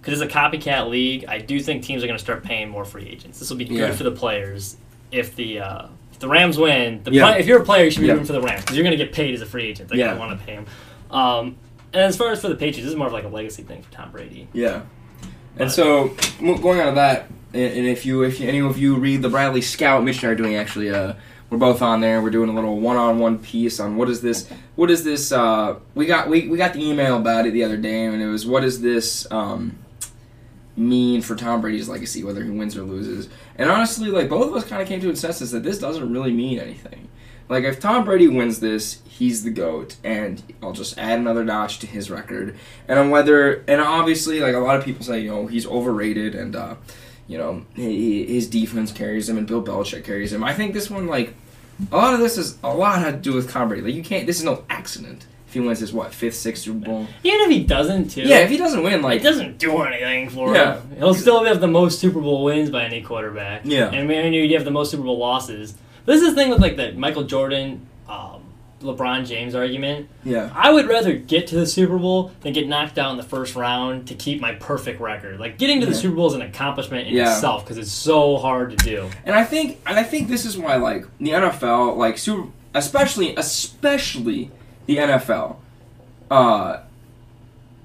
because it's a copycat league, I do think teams are going to start paying more free agents. This will be good Yeah. for the players. If the uh, if the Rams win, the Yeah. play, if you're a player, you should be Yeah. rooting for the Rams because you're going to get paid as a free agent. They're going to want to pay him. Um, and as far as for the Patriots, this is more of like a legacy thing for Tom Brady. Yeah. But- And so, going out of that, and and if you, if you, any of you read the Bradley Scout, Mitch and I are doing actually, uh, we're both on there. We're doing a little one-on-one piece on what is this, what is this, uh, we got, we, we got the email about it the other day, and it was, what is this, um, mean for Tom Brady's legacy, whether he wins or loses. And honestly, like, both of us kind of came to a consensus that this doesn't really mean anything. Like, if Tom Brady wins this, he's the GOAT, and I'll just add another notch to his record. And on whether, and obviously, like, a lot of people say, you know, he's overrated, and, uh, you know, he, his defense carries him, and Bill Belichick carries him. I think this one, like, a lot of this is a lot had to do with Tom Brady. Like you can't. This is no accident. If he wins his what fifth, sixth Super Bowl. Even if he doesn't, too. Yeah, if he doesn't win, like It doesn't do anything for Yeah. him. He'll still have the most Super Bowl wins by any quarterback. Yeah. And maybe you have the most Super Bowl losses. This is the thing with like the Michael Jordan, um, LeBron James argument. yeah, I would rather get to the Super Bowl than get knocked out in the first round to keep my perfect record. Like getting to the Super Bowl is an accomplishment in Yeah. itself because it's so hard to do. and I think and I think this is why like the NFL, like super, especially especially the NFL, uh,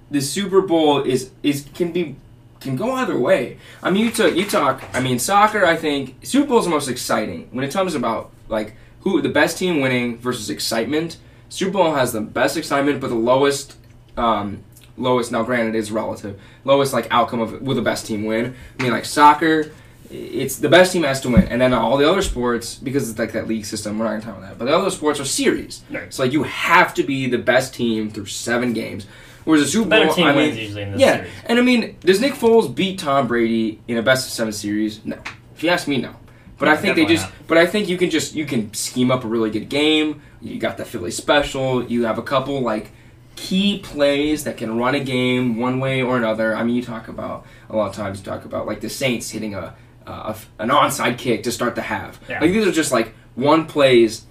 the Super Bowl is is can be can go either way. I mean, you talk, you talk. I mean, soccer. I think Super Bowl is the most exciting when it comes about like who the best team winning versus excitement. Super Bowl has the best excitement, but the lowest, um, lowest. Now, granted, is relative. Lowest like outcome of will the best team win. I mean, like soccer, it's the best team has to win, and then all the other sports because it's like that league system. We're not gonna talk about that, but the other sports are series. Right. So like you have to be the best team through seven games. Whereas a Super Bowl, I mean, usually in this yeah, series. and I mean, does Nick Foles beat Tom Brady in a best of seven series? No. If you ask me, no. But I think they just. But I think you can just you can scheme up a really good game. You got the Philly special. You have a couple like key plays that can run a game one way or another. I mean, you talk about a lot of times. You talk about like the Saints hitting a, Uh, a an onside kick to start the half. Yeah. Like these are just like one plays,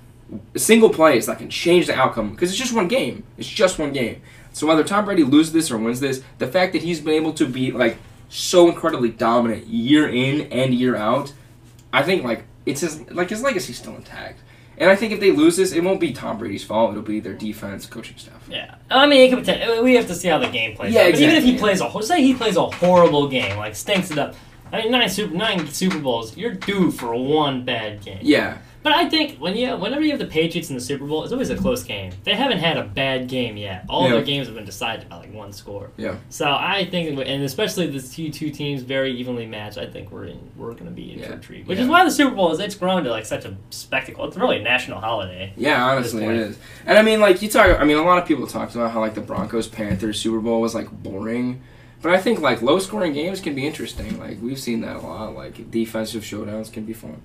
single plays that can change the outcome because it's just one game. It's just one game. So whether Tom Brady loses this or wins this, the fact that he's been able to be like so incredibly dominant year in and year out, I think like it's his like his legacy's still intact. And I think if they lose this, it won't be Tom Brady's fault. It'll be their defense, coaching staff. Yeah, I mean, it could we have to see how the game plays. Yeah, out. 'Cause even if he exactly. plays a say he plays a horrible game, like stinks it up. I mean, nine super nine Super Bowls, you're due for one bad game. Yeah, But I think when you whenever you have the Patriots in the Super Bowl, it's always a close game. They haven't had a bad game yet. All Yeah. their games have been decided by like one score. Yeah. So I think, and especially the two two teams very evenly matched, I think we're in we're going to be in Yeah. for a treat. Which Yeah. is why the Super Bowl is it's grown to like such a spectacle. It's really a national holiday. yeah. Honestly, it is. And I mean, like you talk. I mean, a lot of people talked about how like the Broncos Panthers Super Bowl was like boring. But I think like low scoring games can be interesting. Like we've seen that a lot. Like defensive showdowns can be fun.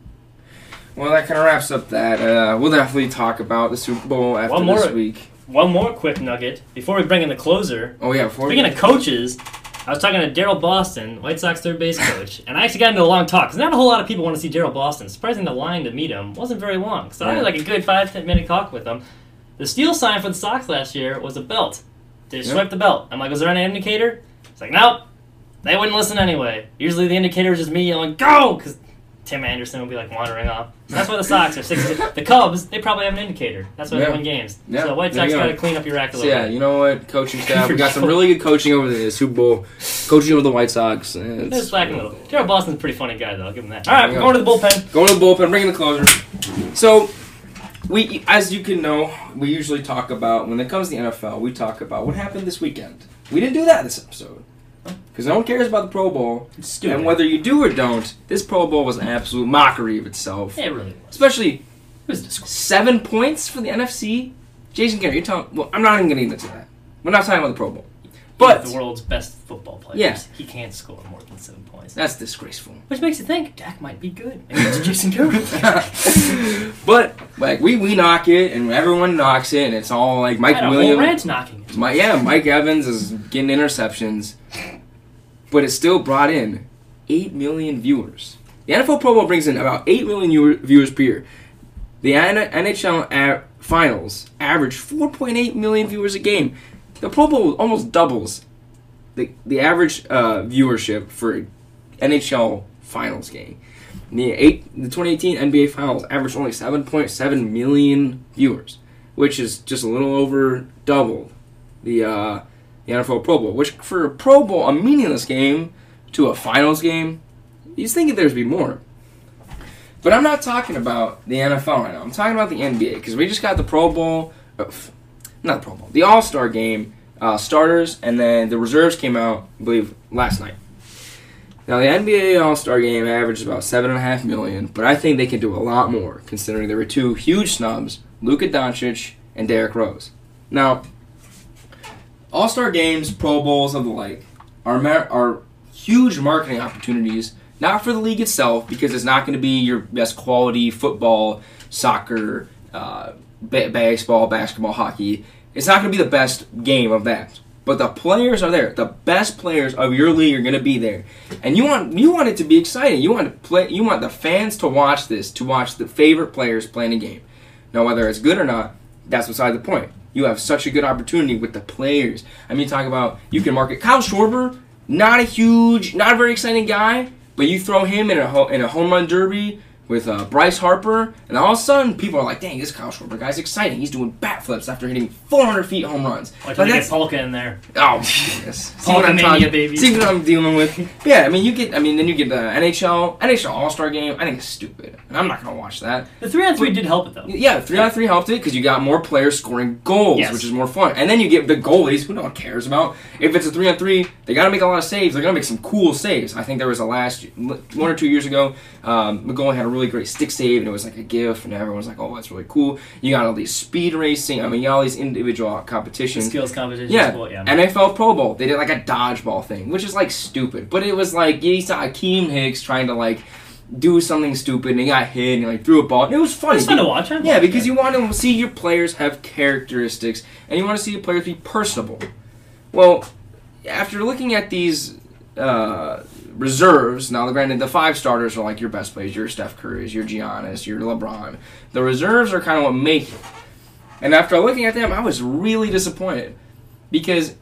Well, that kind of wraps up that. Uh, we'll definitely talk about the Super Bowl after One more. this week. One more quick nugget before we bring in the closer. Oh yeah, before Speaking we, of coaches, I was talking to Daryl Boston, White Sox third base coach, and I actually got into a long talk because not a whole lot of people want to see Daryl Boston. Surprising the line to meet him wasn't very long, so I had like a good five ten minute talk with him. The steal sign for the Sox last year was a belt. They Yeah. swipe the belt. I'm like, was there an indicator? It's like, nope. They wouldn't listen anyway. Usually the indicator is just me yelling, go! Because Tim Anderson will be like wandering off. So that's why the Sox are six. <laughs> the Cubs, they probably have an indicator. That's why Yeah. they win games. Yeah, So White Sox got to clean up your act a So little yeah, you know what, coaching <laughs> staff, we got some really good coaching over the Super Bowl, coaching over the White Sox. Eh, and It's It's back in the. Jared Boston's a pretty funny guy, though. I'll give him that. All right, we're going to the bullpen. Going to the bullpen, bringing the closer. So, we, as you can know, we usually talk about when it comes to the NFL. We talk about what happened this weekend. We didn't do that this episode because no one cares about the Pro Bowl, Stupid. and whether you do or don't, this Pro Bowl was an absolute mockery of itself. It really was. Especially It was seven points for the NFC. Jason Garrett, you're telling. Well, I'm not even getting into that. We're not talking about the Pro Bowl, but the world's best football players. Yeah. He can't score more than seven points. that's disgraceful. Which makes you think Dak might be good. Maybe it's Jason Garrett. <laughs> but like we we knock it and everyone knocks it and it's all like Mike Had a whole Williams. knocking it. My, yeah, Mike Evans is getting interceptions, but it still brought in eight million viewers. The NFL Pro Bowl brings in about eight million viewers per year. The NHL Finals average 4.8 million viewers a game. The Pro Bowl almost doubles the the average uh, viewership for NHL Finals game. The eight the 2018 NBA Finals averaged only 7.7 million viewers, which is just a little over double the uh, the NFL Pro Bowl. Which for a Pro Bowl, a meaningless game, to a Finals game, you'd think there'd be more. But I'm not talking about the NFL right now. I'm talking about the NBA because we just got the Pro Bowl, uh, not the Pro Bowl, the All Star game uh, starters, and then the reserves came out, I believe, last night. Now the NBA All Star game averages about seven and a half million, but I think they can do a lot more considering there were two huge snubs, Luka Doncic and Derrick Rose. Now, All Star games, Pro Bowls, of the like are mar- are huge marketing opportunities Not for the league itself, because it's not going to be your best quality football, soccer, uh, ba- baseball, basketball, hockey. It's not going to be the best game of that. But the players are there. The best players of your league are going to be there, and you want you want it to be exciting. You want to play. You want the fans to watch this, to watch the favorite players playing a game. Now, whether it's good or not, that's beside the point. You have such a good opportunity with the players. I mean, talk about you can market Kyle Schwarber, not a huge, not a very exciting guy, but you throw him in a in a home run derby with uh, Bryce Harper, and all of a sudden people are like, "Dang, this Kyle Schwarber guy's exciting. He's doing bat flips after hitting 400 feet home runs." Like, Like, get Palka in there. Oh, <laughs> yes. See what Palka I'm mania, baby. See what I'm dealing with? yeah, I mean, you get. I mean, then you get the NHL NHL All Star Game. I think it's stupid, and I'm not gonna watch that. The three on three did help it though. Yeah, three on three helped it because you got more players scoring goals, Yes. which is more fun. And then you get the goalies, who no one cares about. If it's a three on three, they got to make a lot of saves. They're gonna make some cool saves. I think there was a last one or two years ago, um, McGowan had a really great stick save, and it was like a gift, and everyone was like, "Oh, that's really cool." You got all these speed racing. I mean, you got all these individual The competitions. skills competition. Yeah. Well, yeah. NFL Pro Bowl, they did like a dodgeball thing, which is like stupid. But it was like you saw Akiem Hicks trying to like do something stupid, and he got hit, and he like threw a ball. And it was funny. it's fun to watch. I'd Yeah, because it. you want to see your players have characteristics, and you want to see your players be personable. Well, after looking at these uh, reserves, now granted the five starters are like your best players, your Steph Curry's, your Giannis, your LeBron. The reserves are kind of what make it. And after looking at them, I was really disappointed because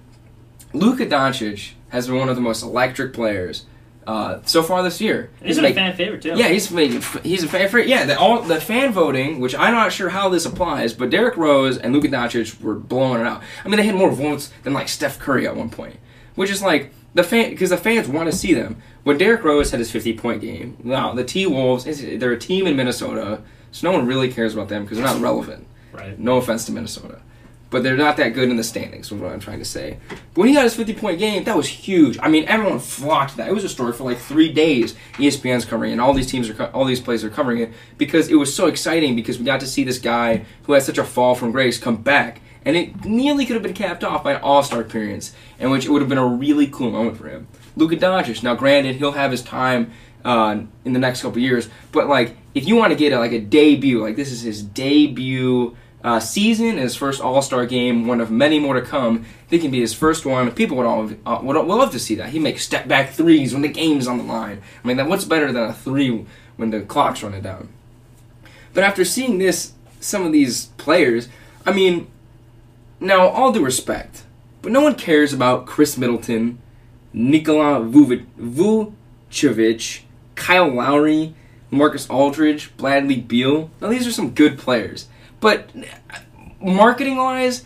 Luka Doncic has been one of the most electric players uh, so far this year. He's He's a fan favorite too. yeah, he's he's a fan favorite. Yeah, the, all the fan voting, which I'm not sure how this applies, but Derrick Rose and Luka Doncic were blowing it out. I mean, they had more votes than like Steph Curry at one point, which is like the fan because the fans want to see them. When Derrick Rose had his 50 point game, now the T Wolves, they're a team in Minnesota, so no one really cares about them because they're not relevant. Right. No offense to Minnesota. But they're not that good in the standings, is what I'm trying to say. But when he got his 50 point game, that was huge. I mean, everyone flocked to that. It was a story for like three days. ESPN's covering it, and all these teams are, co- all these players are covering it because it was so exciting because we got to see this guy who had such a fall from grace come back. And it nearly could have been capped off by an all star appearance, in which it would have been a really cool moment for him. Luka Doncic, now granted, he'll have his time uh, in the next couple years, but like, if you want to get a, like a debut, like this is his debut uh, season, his first All Star game, one of many more to come. It can be his first one. People would all uh, would, would love to see that. He makes step back threes when the game's on the line. I mean, what's better than a three when the clock's running down? But after seeing this, some of these players, I mean, now all due respect, but no one cares about Khris Middleton, Nikola Vucevic, Kyle Lowry, Marcus Aldridge, Bradley Beal. Now these are some good players, but marketing wise,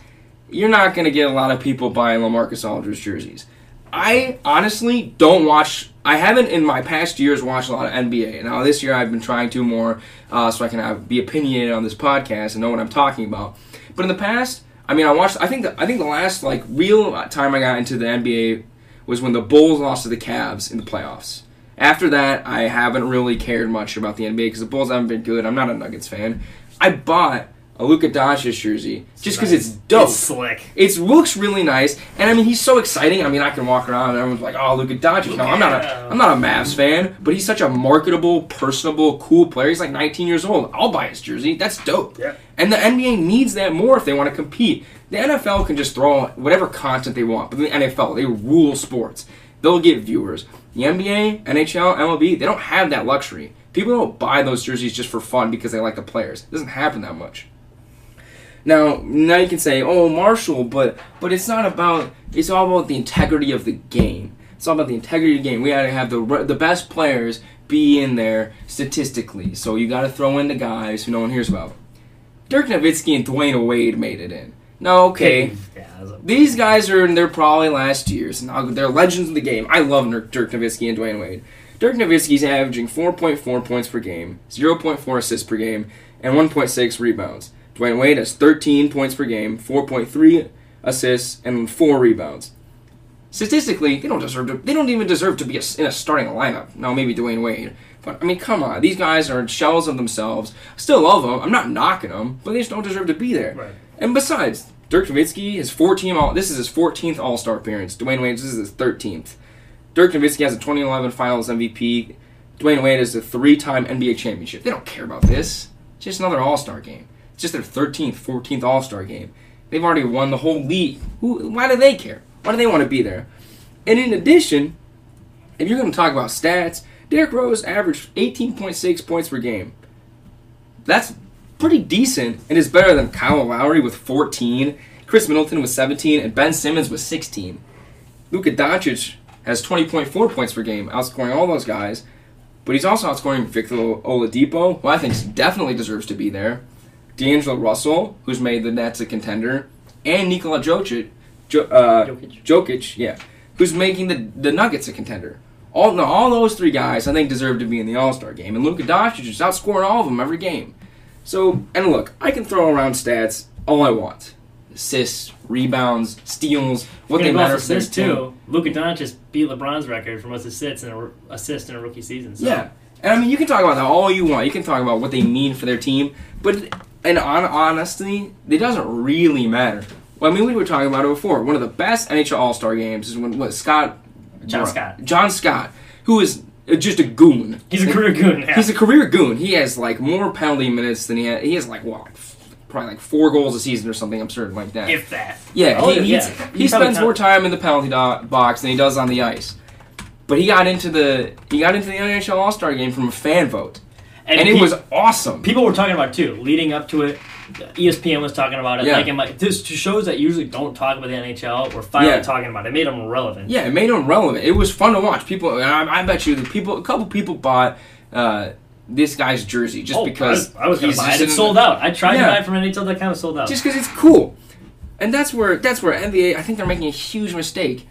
you're not going to get a lot of people buying LaMarcus Aldridge jerseys. I honestly don't watch. I haven't in my past years watched a lot of NBA. Now this year I've been trying to more, uh, so I can have, be opinionated on this podcast and know what I'm talking about. But in the past, I mean, I watched. I think the, I think the last like real time I got into the NBA was when the Bulls lost to the Cavs in the playoffs. After that, I haven't really cared much about the NBA because the Bulls haven't been good. I'm not a Nuggets fan. I bought a Luka Doncic jersey just because it's dope. It's slick. It looks really nice, and I mean he's so exciting. I mean I can walk around and everyone's like, "Oh, look at Doncic." No, I'm not a I'm not a Mavs fan, but he's such a marketable, personable, cool player. He's like 19 years old. I'll buy his jersey. That's dope. Yeah. And the NBA needs that more if they want to compete. The NFL can just throw whatever content they want, but the NFL they rule sports. They'll get viewers. The NBA, NHL, MLB, they don't have that luxury. People don't buy those jerseys just for fun because they like the players. It doesn't happen that much. Now, now you can say, "Oh, Marshall," but but it's not about. It's all about the integrity of the game. It's all about the integrity of the game. We got to have the the best players be in there statistically. So you got to throw in the guys who no one hears about. Dirk Nowitzki and Dwyane Wade made it in. No, okay. Yeah. These guys are in their probably last years. Now they're legends of the game. I love Dirk Dirk Nowitzki and Dwyane Wade. Dirk Nowitzki's averaging 4.4 points per game, 0.4 assists per game, and 1.6 rebounds. Dwyane Wade has 13 points per game, 4.3 assists, and 4 rebounds. Statistically, they don't deserve to. They don't even deserve to be a, in a starting lineup. Now maybe Dwyane Wade, but I mean, come on, these guys are shells of themselves. Still love them. I'm not knocking them, but they just don't deserve to be there. Right. And besides, Dirk Nowitzki, his 14 all this is his 14th All Star appearance. Dwyane Wade, this is his 13th. Dirk Nowitzki has a 2011 Finals MVP Dwyane Wade is a three-time NBA championship. They don't care about this. It's just another All Star game. Just their 13th, 14th All Star game. They've already won the whole league. Who? Why do they care? Why do they want to be there? And in addition, if you're going to talk about stats, Derrick Rose averaged 18.6 points per game. That's pretty decent and is better than Kyle Lowry with 14, Khris Middleton with 17, and Ben Simmons with 16. Luka Doncic has 20.4 points per game, outscoring all those guys. But he's also outscoring Victor Oladipo, who I think definitely deserves to be there. D'Angelo Russell, who's made the Nets a contender, and Nikola Jokic, jo- uh, Jokic. Jokic, yeah, who's making the the Nuggets a contender. All no, all those three guys I think deserve to be in the All Star game, and Luka Doncic is outscoring all of them every game. So and look, I can throw around stats all I want: assists, rebounds, steals, what they matter for team. too. Luka Doncic beat LeBron's record for most assists in a assist in a rookie season. So. Yeah, and I mean you can talk about that all you want. You can talk about what they mean for their team, but and on, honestly, it doesn't really matter. Well, I mean, we were talking about it before. One of the best NHL All Star games is when what Scott, John Scott. John Scott, who is just a goon. He's a career goon. Yeah. He's a career goon. He has like more penalty minutes than he has. He has like what, like, probably like four goals a season or something absurd like that. if that. Yeah, Oh, he, yeah. He he spends count- more time in the penalty do- box than he does on the ice. But he got into the he got into the NHL All Star game from a fan vote, and, it he- was awesome. people were talking about it too, leading up to it. ESPN was talking about it. Yeah. Like, and like this shows that usually don't talk about the NHL. We're finally Yeah. talking about it. It made them relevant. Yeah, it made them relevant. It was fun to watch. People, and I, I bet you, the people, a couple people bought uh, this guy's jersey just Oh, because I was, I was gonna buy it. in It's sold out. I tried Yeah. to buy it from NHL. That kind of sold out. just because it's cool. And that's where that's where NBA. I think they're making a huge mistake.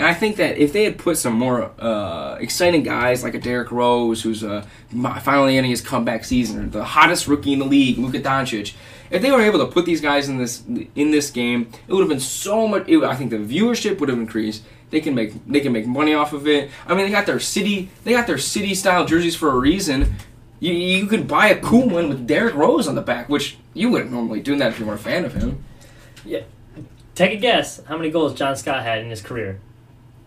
And I think that if they had put some more uh, exciting guys like a Derrick Rose, who's uh, finally ending his comeback season, or the hottest rookie in the league, Luka Doncic, if they were able to put these guys in this in this game, it would have been so much. It, I think the viewership would have increased. They can make they can make money off of it. I mean, they got their city they got their city style jerseys for a reason. You, you could buy a cool one with Derrick Rose on the back, which you wouldn't normally do that if you weren't a fan of him. Yeah. Take a guess. How many goals John Scott had in his career?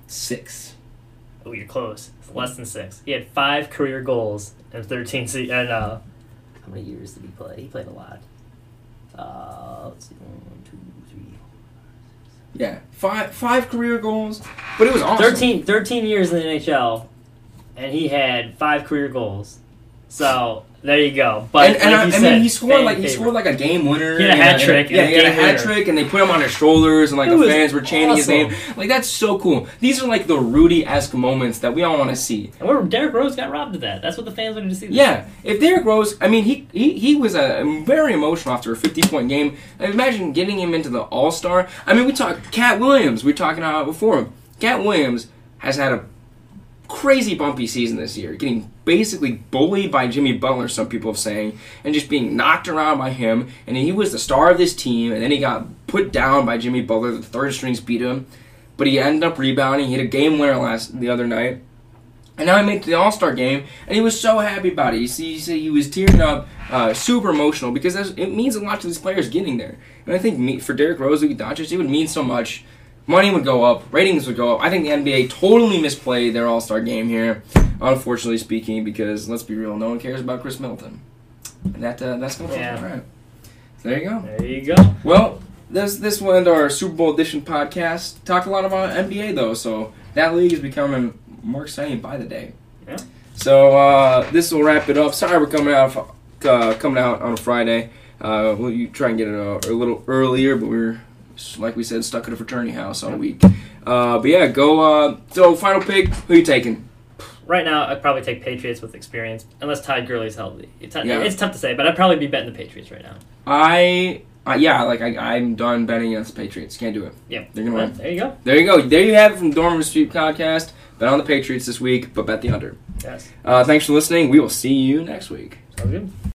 Six. Oh, you're close. It's less than six. He had five career goals in 13 se- and uh, how many years did he play? He played a lot. Uh, let's see, one, two, three. Yeah, five five career goals, but it was awesome. 13, 13 years in the NHL, and he had five career goals. So there you go. But and, and like I, I mean, he scored like he favorite. scored like a game winner. He had a hat and- trick and Yeah, he had a hat winner. trick, and they put him on their shoulders, and like It the fans were chanting his name. Like that's so cool. These are like the Rudy esque moments that we all want to see. And where Derrick Rose got robbed of that. That's what the fans wanted to see. this Yeah, if Derrick Rose, I mean, he he, he was a very emotional after a 50 point game. Imagine getting him into the All Star. I mean, we talked Cat Williams. We were talking about before. Cat Williams has had a crazy bumpy season this year, getting basically bullied by Jimmy Butler. Some people have saying, and just being knocked around by him. And he was the star of this team, and then he got put down by Jimmy Butler. The third strings beat him, but he ended up rebounding. He hit a game winner last the other night. And now he made it to the All Star game, and he was so happy about it. You see, he was tearing up, uh, super emotional because it means a lot to these players getting there. And I think for Derrick Rose, Luka Doncic, it would mean so much. Money would go up, ratings would go up. I think the NBA totally misplayed their All Star game here, unfortunately speaking, because let's be real, no one cares about Khris Middleton, and that uh, that's gonna Yeah. right. So there you go. There you go. Well, this this will end our Super Bowl edition podcast. Talked a lot about NBA though, so that league is becoming more exciting by the day. Yeah. So uh, this will wrap it up. Sorry we're coming out uh, coming out on a Friday. Uh, we'll you try and get it a, a little earlier, but we're like we said stuck at a fraternity house all week. Uh, but yeah, go. Uh, so final pick. Who you taking? Right now, I'd probably take Patriots with experience, unless Ty Gurley's healthy. It's, Yeah. it's tough to say, but I'd probably be betting the Patriots right now. I. Uh, yeah, like I, I'm done betting against the Patriots. Can't do it. Yeah. They're gonna win. there you go. There you go. There you have it from Dormer Street Podcast. Bet on the Patriots this week, but bet the under. Yes. Uh, thanks for listening. We will see you next week. Sounds good.